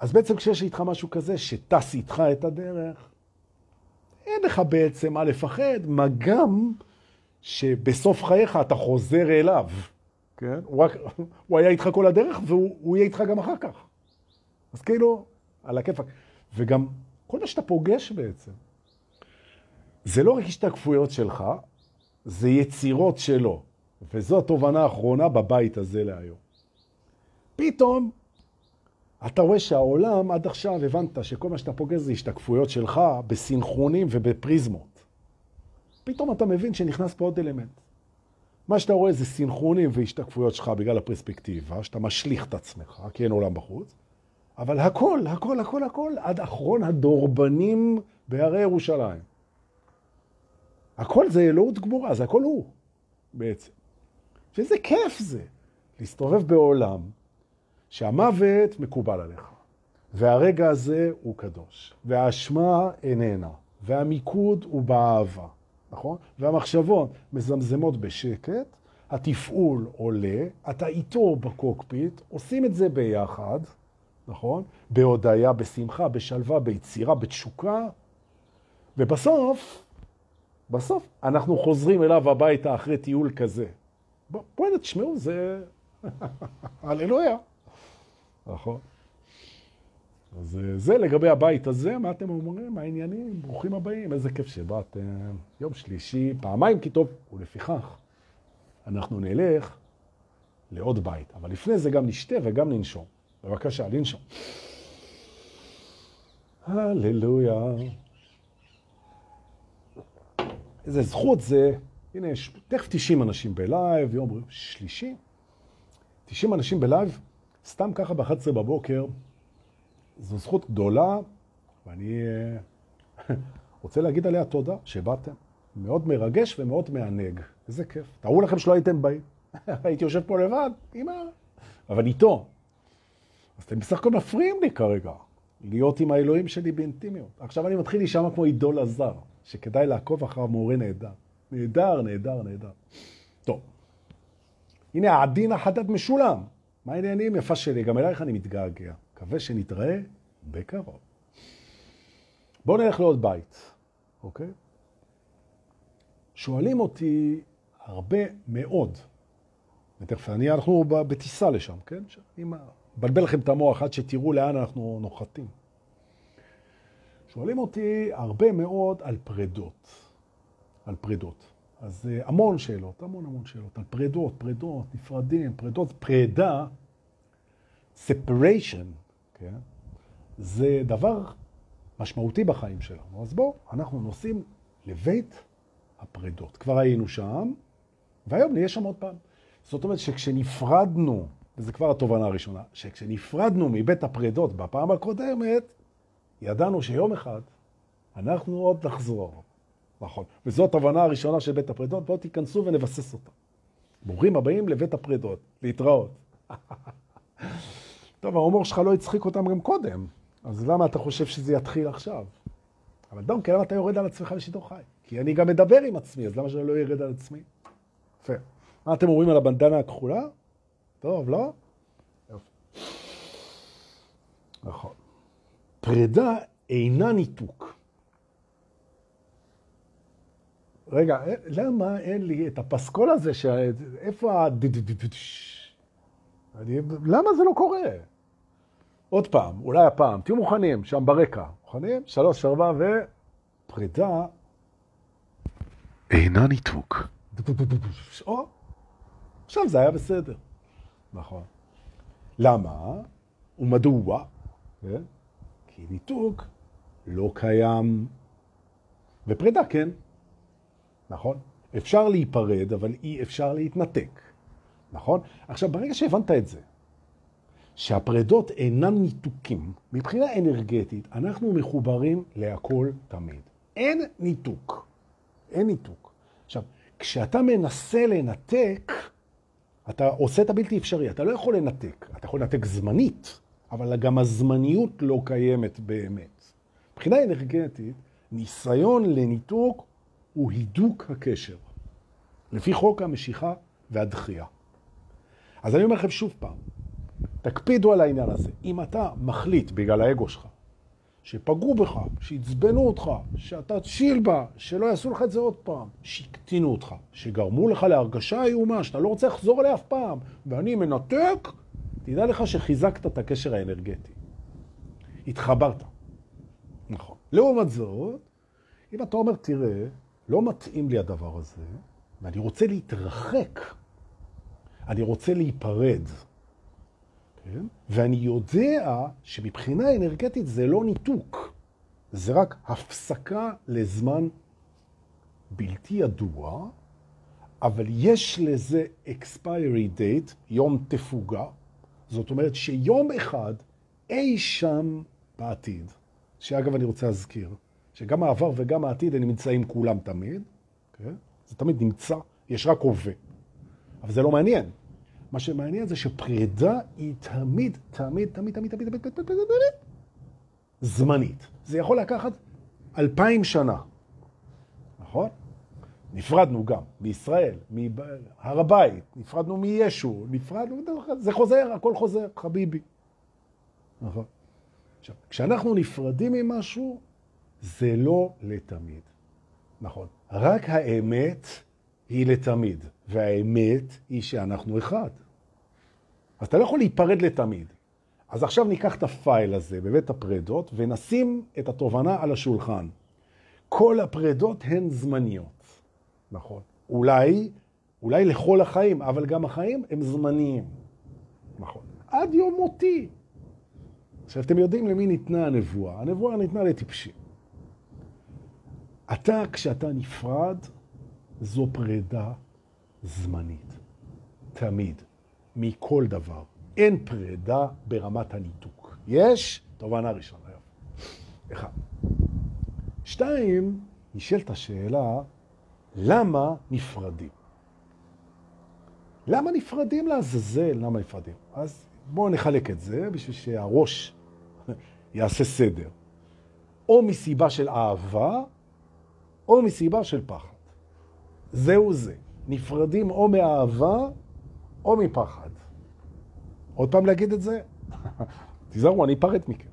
אז בעצם כשיש איתך משהו כזה שטס איתך את הדרך, אין לך בעצם מה לפחד, מה גם שבסוף חייך אתה חוזר אליו, כן? הוא, רק, הוא היה איתך כל הדרך והוא יהיה איתך גם אחר כך. אז כאילו, על הכיפק. וגם כל מה שאתה פוגש בעצם, זה לא רק השתקפויות שלך, זה יצירות שלו. וזו התובנה האחרונה בבית הזה להיום. פתאום אתה רואה שהעולם, עד עכשיו הבנת שכל מה שאתה פוגש זה השתקפויות שלך בסינכרונים ובפריזמות. פתאום אתה מבין שנכנס פה עוד אלמנט. מה שאתה רואה זה סינכרונים והשתקפויות שלך בגלל הפרספקטיבה, שאתה משליך את עצמך, כי אין עולם בחוץ, אבל הכל, הכל, הכל, הכל, עד אחרון הדורבנים בהרי ירושלים. הכל זה אלוהות גמורה, זה הכל הוא, בעצם. שזה כיף זה, להסתובב בעולם שהמוות מקובל עליך, והרגע הזה הוא קדוש, והאשמה איננה, והמיקוד הוא באהבה, נכון? והמחשבות מזמזמות בשקט, התפעול עולה, אתה איתו בקוקפיט, עושים את זה ביחד, נכון? בהודיה, בשמחה, בשלווה, ביצירה, בתשוקה, ובסוף, בסוף אנחנו חוזרים אליו הביתה אחרי טיול כזה. בואו תשמעו, זה... *laughs* הללויה. נכון. אז אה, זה לגבי הבית הזה, מה אתם אומרים? מה העניינים? ברוכים הבאים, איזה כיף שבאתם. יום שלישי, פעמיים כי טוב, ולפיכך אנחנו נלך לעוד בית. אבל לפני זה גם נשתה וגם ננשום. בבקשה, לנשום. הללויה. איזה זכות זה, הנה יש תכף 90 אנשים בלייב, יום שלישי. 90 אנשים בלייב, סתם ככה ב-11 בבוקר, זו זכות גדולה, ואני אה, *laughs* רוצה להגיד עליה תודה שבאתם. מאוד מרגש ומאוד מענג. איזה כיף. תארו לכם שלא הייתם באים. *laughs* הייתי יושב פה לבד, אמא, אבל איתו. אז אתם בסך הכל מפריעים לי כרגע, להיות עם האלוהים שלי באינטימיות. עכשיו אני מתחיל להישמע כמו עידול הזר, שכדאי לעקוב אחר מורה נהדר. נהדר, נהדר, נהדר. טוב, הנה העדין החדד משולם. מה העניינים יפה שלי? גם אלייך אני מתגעגע. מקווה שנתראה בקרוב. בואו נלך לעוד בית, אוקיי? שואלים אותי הרבה מאוד, ותכף אני, אנחנו בטיסה לשם, כן? אני מבלבל לכם את המוח עד שתראו לאן אנחנו נוחתים. שואלים אותי הרבה מאוד על פרדות, על פרדות. אז אה, המון שאלות, המון המון שאלות, על פרדות, פרדות, נפרדים, פרדות, פרדה, separation, כן? זה דבר משמעותי בחיים שלנו. אז בואו, אנחנו נוסעים לבית הפרדות. כבר היינו שם, והיום נהיה שם עוד פעם. זאת אומרת שכשנפרדנו, וזו כבר התובנה הראשונה, שכשנפרדנו מבית הפרדות בפעם הקודמת, ידענו שיום אחד אנחנו עוד נחזור. נכון. וזו התובנה הראשונה של בית הפרדות, בואו תיכנסו ונבסס אותה. ברוכים הבאים לבית הפרדות, להתראות. *laughs* טוב, ההומור שלך לא הצחיק אותם גם קודם, אז למה אתה חושב שזה יתחיל עכשיו? אבל דונקי, למה אתה יורד על עצמך לשידור חי? כי אני גם מדבר עם עצמי, אז למה שאני לא ירד על עצמי? יפה. מה אתם אומרים על הבנדנה הכחולה? טוב, לא? נכון. פרידה אינה ניתוק. רגע, למה אין לי את הפסקול הזה, ש... איפה ה... למה זה לא קורה? עוד פעם, אולי הפעם, תהיו מוכנים, שם ברקע. מוכנים? שלוש, ארבע, ו... פרידה אינה ניתוק. או, עכשיו זה היה בסדר. נכון. למה? ומדוע? כן? כי ניתוק לא קיים, ופרידה כן. נכון? אפשר להיפרד, אבל אי אפשר להתנתק. נכון? עכשיו, ברגע שהבנת את זה, שהפרדות אינן ניתוקים, מבחינה אנרגטית, אנחנו מחוברים להכל תמיד. אין ניתוק. אין ניתוק. עכשיו, כשאתה מנסה לנתק, אתה עושה את הבלתי אפשרי, אתה לא יכול לנתק. אתה יכול לנתק זמנית, אבל גם הזמניות לא קיימת באמת. מבחינה אנרגטית, ניסיון לניתוק הוא הידוק הקשר, לפי חוק המשיכה והדחייה. אז אני אומר לכם שוב פעם, תקפידו על העניין הזה. אם אתה מחליט בגלל האגו שלך, שפגעו בך, שעצבנו אותך, שאתה תשיל בה, שלא יעשו לך את זה עוד פעם, שהקטינו אותך, שגרמו לך להרגשה איומה, שאתה לא רוצה לחזור אליה אף פעם, ואני מנתק, תדע לך שחיזקת את הקשר האנרגטי. התחברת. נכון. לעומת זאת, אם אתה אומר, תראה, לא מתאים לי הדבר הזה, ואני רוצה להתרחק, אני רוצה להיפרד? ואני יודע שמבחינה אנרגטית זה לא ניתוק, זה רק הפסקה לזמן בלתי ידוע, אבל יש לזה expiry date, יום תפוגה, זאת אומרת שיום אחד אי שם בעתיד, שאגב אני רוצה להזכיר, שגם העבר וגם העתיד הם נמצאים כולם תמיד, כן? זה תמיד נמצא, יש רק הווה. אבל זה לא מעניין. מה שמעניין זה שפרידה היא תמיד, תמיד, תמיד, תמיד, תמיד, תמיד, תמיד, תמיד, זמנית. זה יכול לקחת אלפיים שנה, נכון? נפרדנו גם מישראל, מהר הבית, נפרדנו מישו, נפרדנו, זה חוזר, הכל חוזר, חביבי. נכון. עכשיו, כשאנחנו נפרדים ממשהו, זה לא לתמיד. נכון. רק האמת היא לתמיד, והאמת היא שאנחנו אחד. אז אתה לא יכול להיפרד לתמיד. אז עכשיו ניקח את הפייל הזה בבית הפרדות ונשים את התובנה על השולחן. כל הפרדות הן זמניות, נכון. אולי, אולי לכל החיים, אבל גם החיים הם זמניים, נכון. עד יום מותי. עכשיו, אתם יודעים למי ניתנה הנבואה? הנבואה ניתנה לטיפשים. אתה, כשאתה נפרד, זו פרידה זמנית. תמיד. מכל דבר. אין פרידה ברמת הניתוק. יש? תובנה ראשונה. אחד. שתיים, נשאלת השאלה, למה נפרדים? למה נפרדים לעזאזל? למה נפרדים? אז בואו נחלק את זה בשביל שהראש *laughs* יעשה סדר. או מסיבה של אהבה, או מסיבה של פחד. זהו זה. נפרדים או מאהבה או מפחד. עוד פעם להגיד את זה? *laughs* תיזהרו, אני אפרד מכם.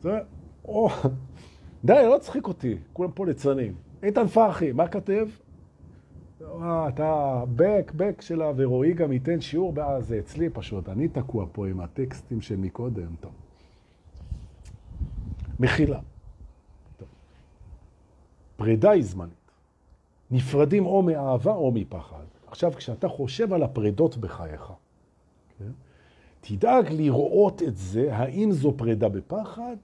זה, או, די, לא צחיק אותי, כולם פה ליצנים. איתן פרחי, מה כתב? אה, אתה בק, בק שלה, ורועי גם ייתן שיעור, זה אצלי פשוט, אני תקוע פה עם הטקסטים של מקודם, טוב. מחילה. טוב. פרידה היא זמנית. נפרדים או מאהבה או מפחד. עכשיו, כשאתה חושב על הפרידות בחייך, כן? תדאג לראות את זה, האם זו פרידה בפחד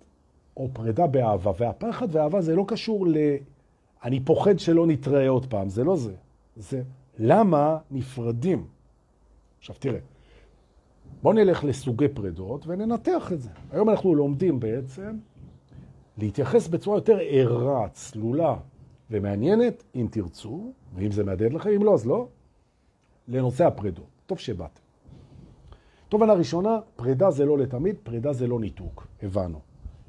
או פרידה באהבה. והפחד והאהבה זה לא קשור ל... אני פוחד שלא נתראה עוד פעם, זה לא זה. זה למה נפרדים. עכשיו תראה, בואו נלך לסוגי פרידות וננתח את זה. היום אנחנו לומדים בעצם להתייחס בצורה יותר ערה, צלולה ומעניינת, אם תרצו, ואם זה מעדד לכם, אם לא, אז לא, לנושא הפרידות. טוב שבאתם. תובנה ראשונה, פרידה זה לא לתמיד, פרידה זה לא ניתוק. הבנו.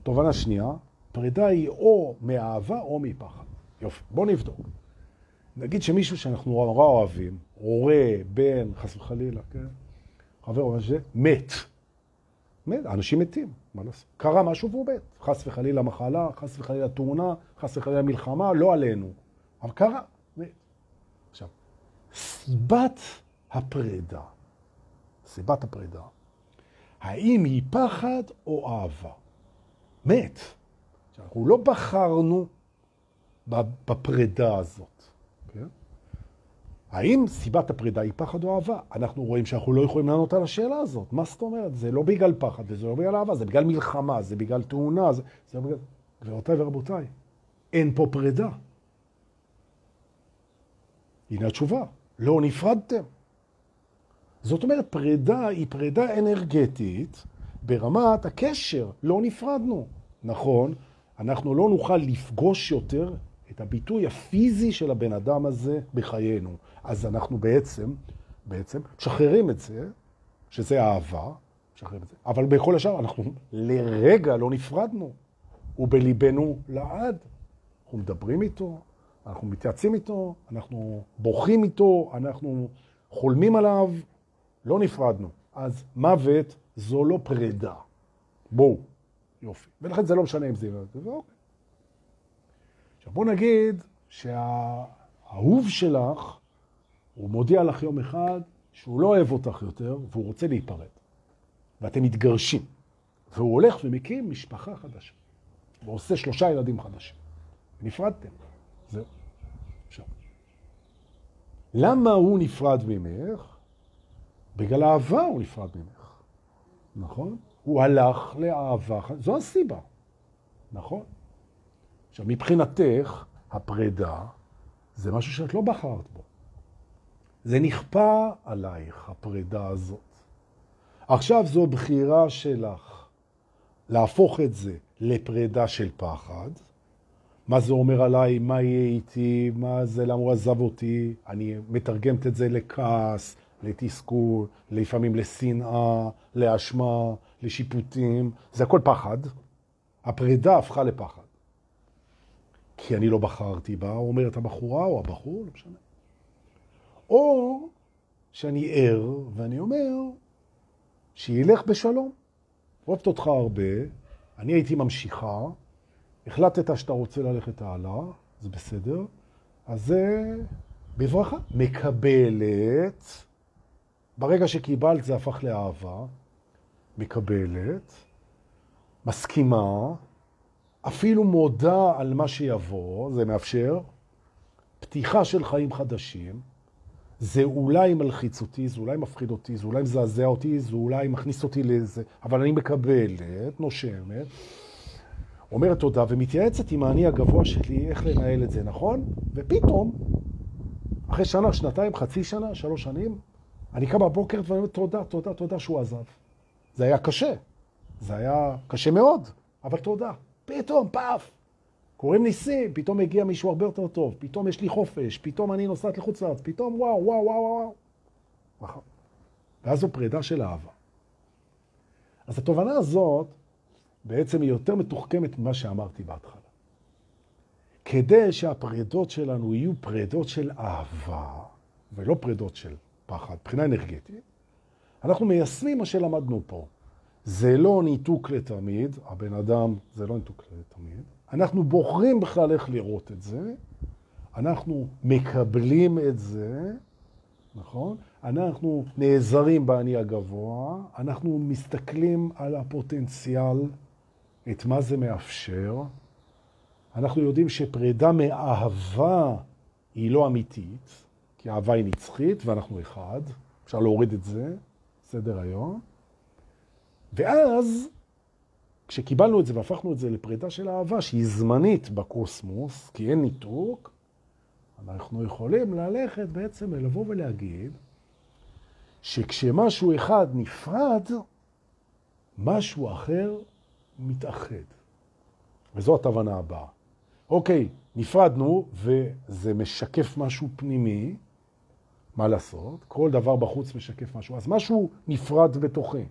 תובנה שנייה, פרידה היא או מאהבה או מפחד. יופי, בואו נבדוק. נגיד שמישהו שאנחנו נורא אוהבים, הורה, בן, חס וחלילה, כן? חבר או משהו, מת. מת, אנשים מתים, מה לעשות? קרה משהו והוא מת. חס וחלילה מחלה, חס וחלילה תאונה, חס וחלילה מלחמה, לא עלינו. אבל קרה, מת. עכשיו, סיבת הפרידה, סיבת הפרידה, האם היא פחד או אהבה? מת. אנחנו לא בחרנו בפרידה הזאת. האם סיבת הפרידה היא פחד או אהבה? אנחנו רואים שאנחנו לא יכולים לענות על השאלה הזאת. מה זאת אומרת? זה לא בגלל פחד וזה לא בגלל אהבה, זה בגלל מלחמה, זה בגלל תאונה, זה, זה בגלל... גבירותיי ורבותיי, אין פה פרידה. הנה התשובה, לא נפרדתם. זאת אומרת, פרידה היא פרידה אנרגטית ברמת הקשר, לא נפרדנו. נכון, אנחנו לא נוכל לפגוש יותר את הביטוי הפיזי של הבן אדם הזה בחיינו. אז אנחנו בעצם, בעצם, משחררים את זה, שזה אהבה, משחררים את זה, אבל בכל השאר אנחנו לרגע לא נפרדנו. הוא בליבנו לעד. אנחנו מדברים איתו, אנחנו מתייעצים איתו, אנחנו בוכים איתו, אנחנו חולמים עליו, לא נפרדנו. אז מוות זו לא פרידה. בואו. יופי. ולכן זה לא משנה אם זה... אוקיי. עכשיו בוא נגיד שהאהוב שלך, הוא מודיע לך יום אחד שהוא לא אוהב אותך יותר והוא רוצה להיפרד. ואתם מתגרשים. והוא הולך ומקים משפחה חדשה. ועושה שלושה ילדים חדשים. נפרדתם. זהו. עכשיו. למה הוא נפרד ממך? בגלל אהבה הוא נפרד ממך. נכון? הוא הלך לאהבה, זו הסיבה. נכון? עכשיו, מבחינתך, הפרידה זה משהו שאת לא בחרת בו. זה נכפה עלייך, הפרידה הזאת. עכשיו זו בחירה שלך להפוך את זה לפרידה של פחד. מה זה אומר עליי, מה יהיה איתי, מה זה, למה הוא עזב אותי. אני מתרגמת את זה לכעס, לתסכול, לפעמים לשנאה, לאשמה, לשיפוטים. זה הכל פחד. הפרידה הפכה לפחד. כי אני לא בחרתי בה, אומרת הבחורה או הבחור, לא משנה. או שאני ער ואני אומר שילך בשלום. אוהבת אותך הרבה, אני הייתי ממשיכה, החלטת שאתה רוצה ללכת הלאה, זה בסדר, אז זה בברכה. מקבלת, ברגע שקיבלת זה הפך לאהבה, מקבלת, מסכימה, אפילו מודה על מה שיבוא, זה מאפשר, פתיחה של חיים חדשים, זה אולי מלחיץ אותי, זה אולי מפחיד אותי, זה אולי מזעזע אותי, זה אולי מכניס אותי לזה, אבל אני מקבלת, נושמת, אומרת תודה ומתייעצת עם האני הגבוה שלי איך לנהל את זה, נכון? ופתאום, אחרי שנה, שנתיים, חצי שנה, שלוש שנים, אני קם בבוקר ואני אומר תודה, תודה, תודה שהוא עזב. זה היה קשה, זה היה קשה מאוד, אבל תודה. פתאום, פאף, קוראים ניסים, פתאום מגיע מישהו הרבה יותר טוב, פתאום יש לי חופש, פתאום אני נוסעת לחוץ לארץ, פתאום וואו, וואו, וואו, וואו. נכון. ואז זו פרידה של אהבה. אז התובנה הזאת בעצם היא יותר מתוחכמת ממה שאמרתי בהתחלה. כדי שהפרידות שלנו יהיו פרידות של אהבה, ולא פרידות של פחד, מבחינה אנרגטית, אנחנו מיישמים מה שלמדנו פה. זה לא ניתוק לתמיד, הבן אדם זה לא ניתוק לתמיד, אנחנו בוחרים בכלל איך לראות את זה, אנחנו מקבלים את זה, נכון? אנחנו נעזרים באני הגבוה, אנחנו מסתכלים על הפוטנציאל, את מה זה מאפשר. אנחנו יודעים שפרידה מאהבה היא לא אמיתית, כי אהבה היא נצחית ואנחנו אחד, אפשר להוריד את זה, סדר היום. ואז כשקיבלנו את זה והפכנו את זה לפרידה של אהבה, שהיא זמנית בקוסמוס, כי אין ניתוק, אנחנו יכולים ללכת בעצם לבוא ולהגיד שכשמשהו אחד נפרד, משהו אחר מתאחד. וזו התובנה הבאה. אוקיי, נפרדנו, וזה משקף משהו פנימי, מה לעשות? כל דבר בחוץ משקף משהו. אז משהו נפרד בתוכי.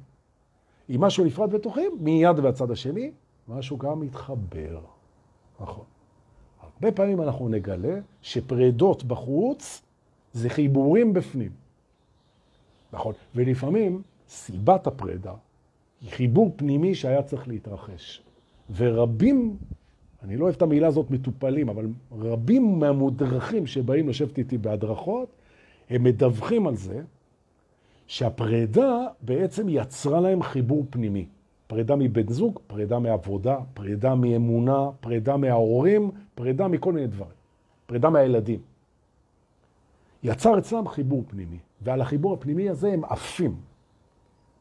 אם משהו נפרד בתוכי, מיד בצד השני, משהו גם מתחבר. נכון. הרבה פעמים אנחנו נגלה שפרידות בחוץ זה חיבורים בפנים. נכון. ולפעמים סיבת הפרידה היא חיבור פנימי שהיה צריך להתרחש. ורבים, אני לא אוהב את המילה הזאת מטופלים, אבל רבים מהמודרכים שבאים לשבת איתי בהדרכות, הם מדווחים על זה שהפרידה בעצם יצרה להם חיבור פנימי. פרידה מבן זוג, פרידה מעבודה, פרידה מאמונה, פרידה מההורים, פרידה מכל מיני דברים. פרידה מהילדים. יצר אצלם חיבור פנימי, ועל החיבור הפנימי הזה הם עפים.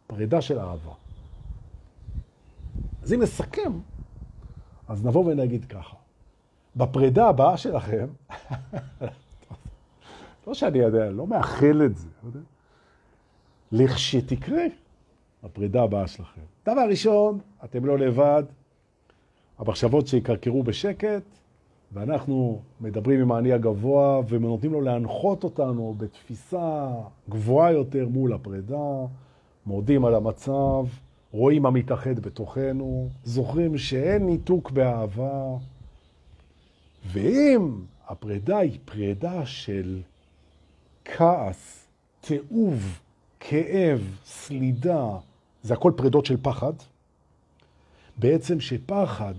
פרידה של אהבה. אז אם נסכם, אז נבוא ונגיד ככה, בפרידה הבאה שלכם, *laughs* לא שאני יודע, לא מאחל את זה, לא לכשתקרה הפרידה הבאה שלכם. דבר ראשון, אתם לא לבד, המחשבות שיקרקרו בשקט, ואנחנו מדברים עם האני הגבוה ונותנים לו להנחות אותנו בתפיסה גבוהה יותר מול הפרידה, מודים על המצב, רואים מה מתאחד בתוכנו, זוכרים שאין ניתוק באהבה, ואם הפרידה היא פרידה של כעס, תיעוב, כאב, סלידה, זה הכל פרידות של פחד, בעצם שפחד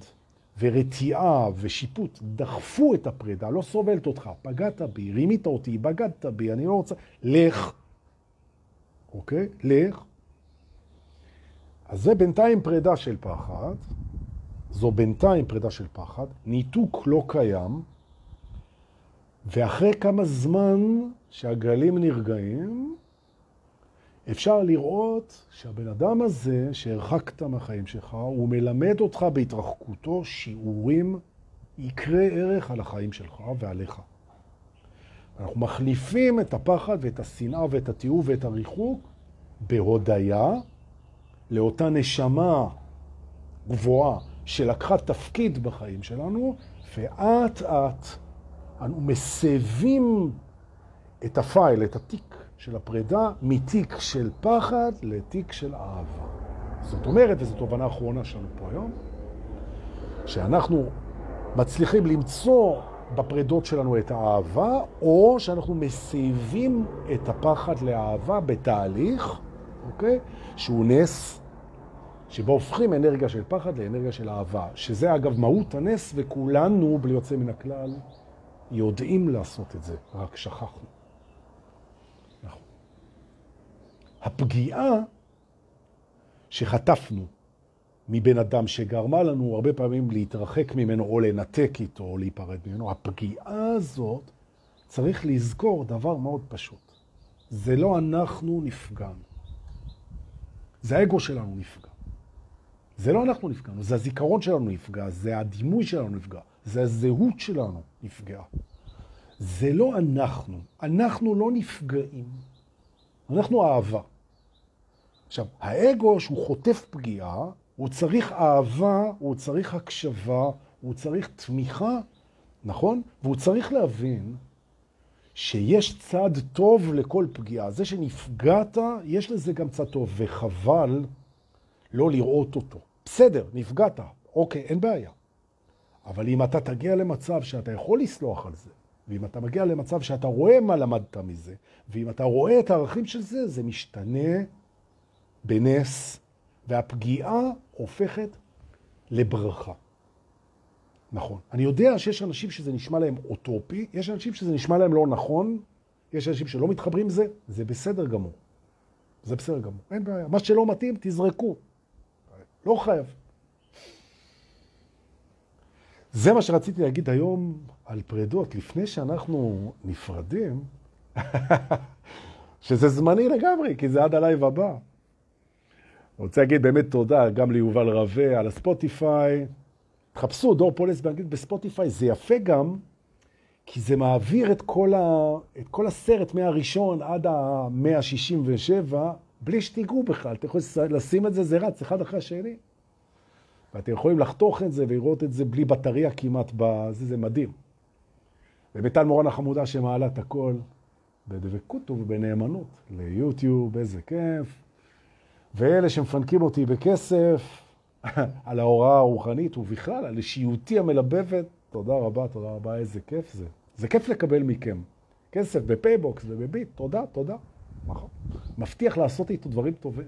ורתיעה ושיפוט דחפו את הפרידה, לא סובלת אותך, פגעת בי, רימית אותי, בגדת בי, אני לא רוצה, לך, אוקיי? לך. אז זה בינתיים פרידה של פחד, זו בינתיים פרידה של פחד, ניתוק לא קיים, ואחרי כמה זמן שהגלים נרגעים, אפשר לראות שהבן אדם הזה שהרחקת מהחיים שלך, הוא מלמד אותך בהתרחקותו שיעורים יקרה ערך על החיים שלך ועליך. אנחנו מחליפים את הפחד ואת השנאה ואת התיעוב ואת הריחוק בהודיה לאותה נשמה גבוהה שלקחה תפקיד בחיים שלנו, ואט אט אנו מסבים את הפייל, את התיק של הפרידה, מתיק של פחד לתיק של אהבה. זאת אומרת, וזו תובנה אחרונה שלנו פה היום, שאנחנו מצליחים למצוא בפרידות שלנו את האהבה, או שאנחנו מסייבים את הפחד לאהבה בתהליך, אוקיי? שהוא נס, שבו הופכים אנרגיה של פחד לאנרגיה של אהבה, שזה אגב מהות הנס, וכולנו, בלי יוצא מן הכלל, יודעים לעשות את זה, רק שכחנו. הפגיעה שחטפנו מבן אדם שגרמה לנו הרבה פעמים להתרחק ממנו או לנתק איתו או להיפרד ממנו, הפגיעה הזאת, צריך לזכור דבר מאוד פשוט. זה לא אנחנו נפגענו. זה האגו שלנו נפגע. זה לא אנחנו נפגענו, זה הזיכרון שלנו נפגע, זה הדימוי שלנו נפגע, זה הזהות שלנו נפגעה. זה לא אנחנו. אנחנו לא נפגעים. אנחנו אהבה. עכשיו, האגו שהוא חוטף פגיעה, הוא צריך אהבה, הוא צריך הקשבה, הוא צריך תמיכה, נכון? והוא צריך להבין שיש צד טוב לכל פגיעה. זה שנפגעת, יש לזה גם צד טוב, וחבל לא לראות אותו. בסדר, נפגעת, אוקיי, אין בעיה. אבל אם אתה תגיע למצב שאתה יכול לסלוח על זה, ואם אתה מגיע למצב שאתה רואה מה למדת מזה, ואם אתה רואה את הערכים של זה, זה משתנה בנס, והפגיעה הופכת לברכה. נכון. אני יודע שיש אנשים שזה נשמע להם אוטופי, יש אנשים שזה נשמע להם לא נכון, יש אנשים שלא מתחברים זה, זה בסדר גמור. זה בסדר גמור, אין בעיה. מה שלא מתאים, תזרקו. לא חייב. זה מה שרציתי להגיד היום על פרדות. לפני שאנחנו נפרדים, *laughs* שזה זמני לגמרי, כי זה עד הלייב הבא. רוצה להגיד באמת תודה גם ליובל רווה על הספוטיפיי. תחפשו דור פולס באנגלית בספוטיפיי, זה יפה גם, כי זה מעביר את כל, ה... את כל הסרט מהראשון עד ה-167, בלי שתיגעו בכלל. אתם יכולים לשים את זה, זה רץ אחד אחרי השני. ואתם יכולים לחתוך את זה ולראות את זה בלי בטריה כמעט בזה, זה מדהים. ואביטל מורן החמודה שמעלה את הכל בדבקות ובנאמנות ליוטיוב, איזה כיף. ואלה שמפנקים אותי בכסף *laughs* על ההוראה הרוחנית ובכלל על אישיותי המלבבת, תודה רבה, תודה רבה, איזה כיף זה. זה כיף לקבל מכם. כסף בפייבוקס ובביט, תודה, תודה. נכון. מבטיח לעשות איתו דברים טובים.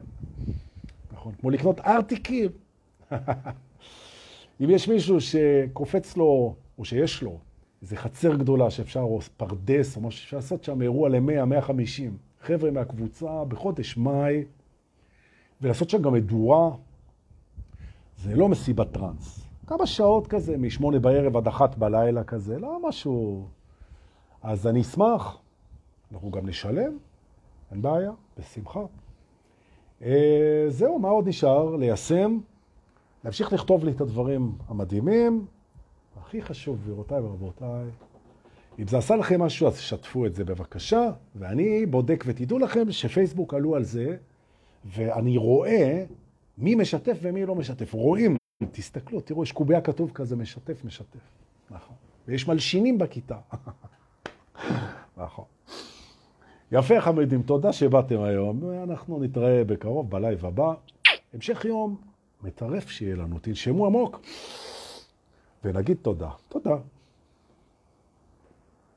נכון. כמו לקנות ארטיקים. *laughs* אם יש מישהו שקופץ לו, או שיש לו, איזה חצר גדולה שאפשר, או פרדס, או משהו שאפשר לעשות שם אירוע ל-100, 150 חבר'ה מהקבוצה בחודש מאי, ולעשות שם גם מדורה, זה לא מסיבת טרנס. כמה שעות כזה, משמונה בערב עד אחת בלילה כזה, לא משהו... אז אני אשמח, אנחנו גם נשלם, אין בעיה, בשמחה. אה, זהו, מה עוד נשאר? ליישם, להמשיך לכתוב לי את הדברים המדהימים. הכי חשוב, גבירותיי ורבותיי, אם זה עשה לכם משהו, אז שתפו את זה בבקשה, ואני בודק, ותדעו לכם שפייסבוק עלו על זה, ואני רואה מי משתף ומי לא משתף. רואים, תסתכלו, תראו, יש קוביה כתוב כזה, משתף, משתף. נכון. ויש מלשינים בכיתה. *laughs* נכון. יפה חמדים, תודה שבאתם היום. אנחנו נתראה בקרוב בלייב הבא. המשך יום מטרף שיהיה לנו, תנשמו עמוק ונגיד תודה. תודה.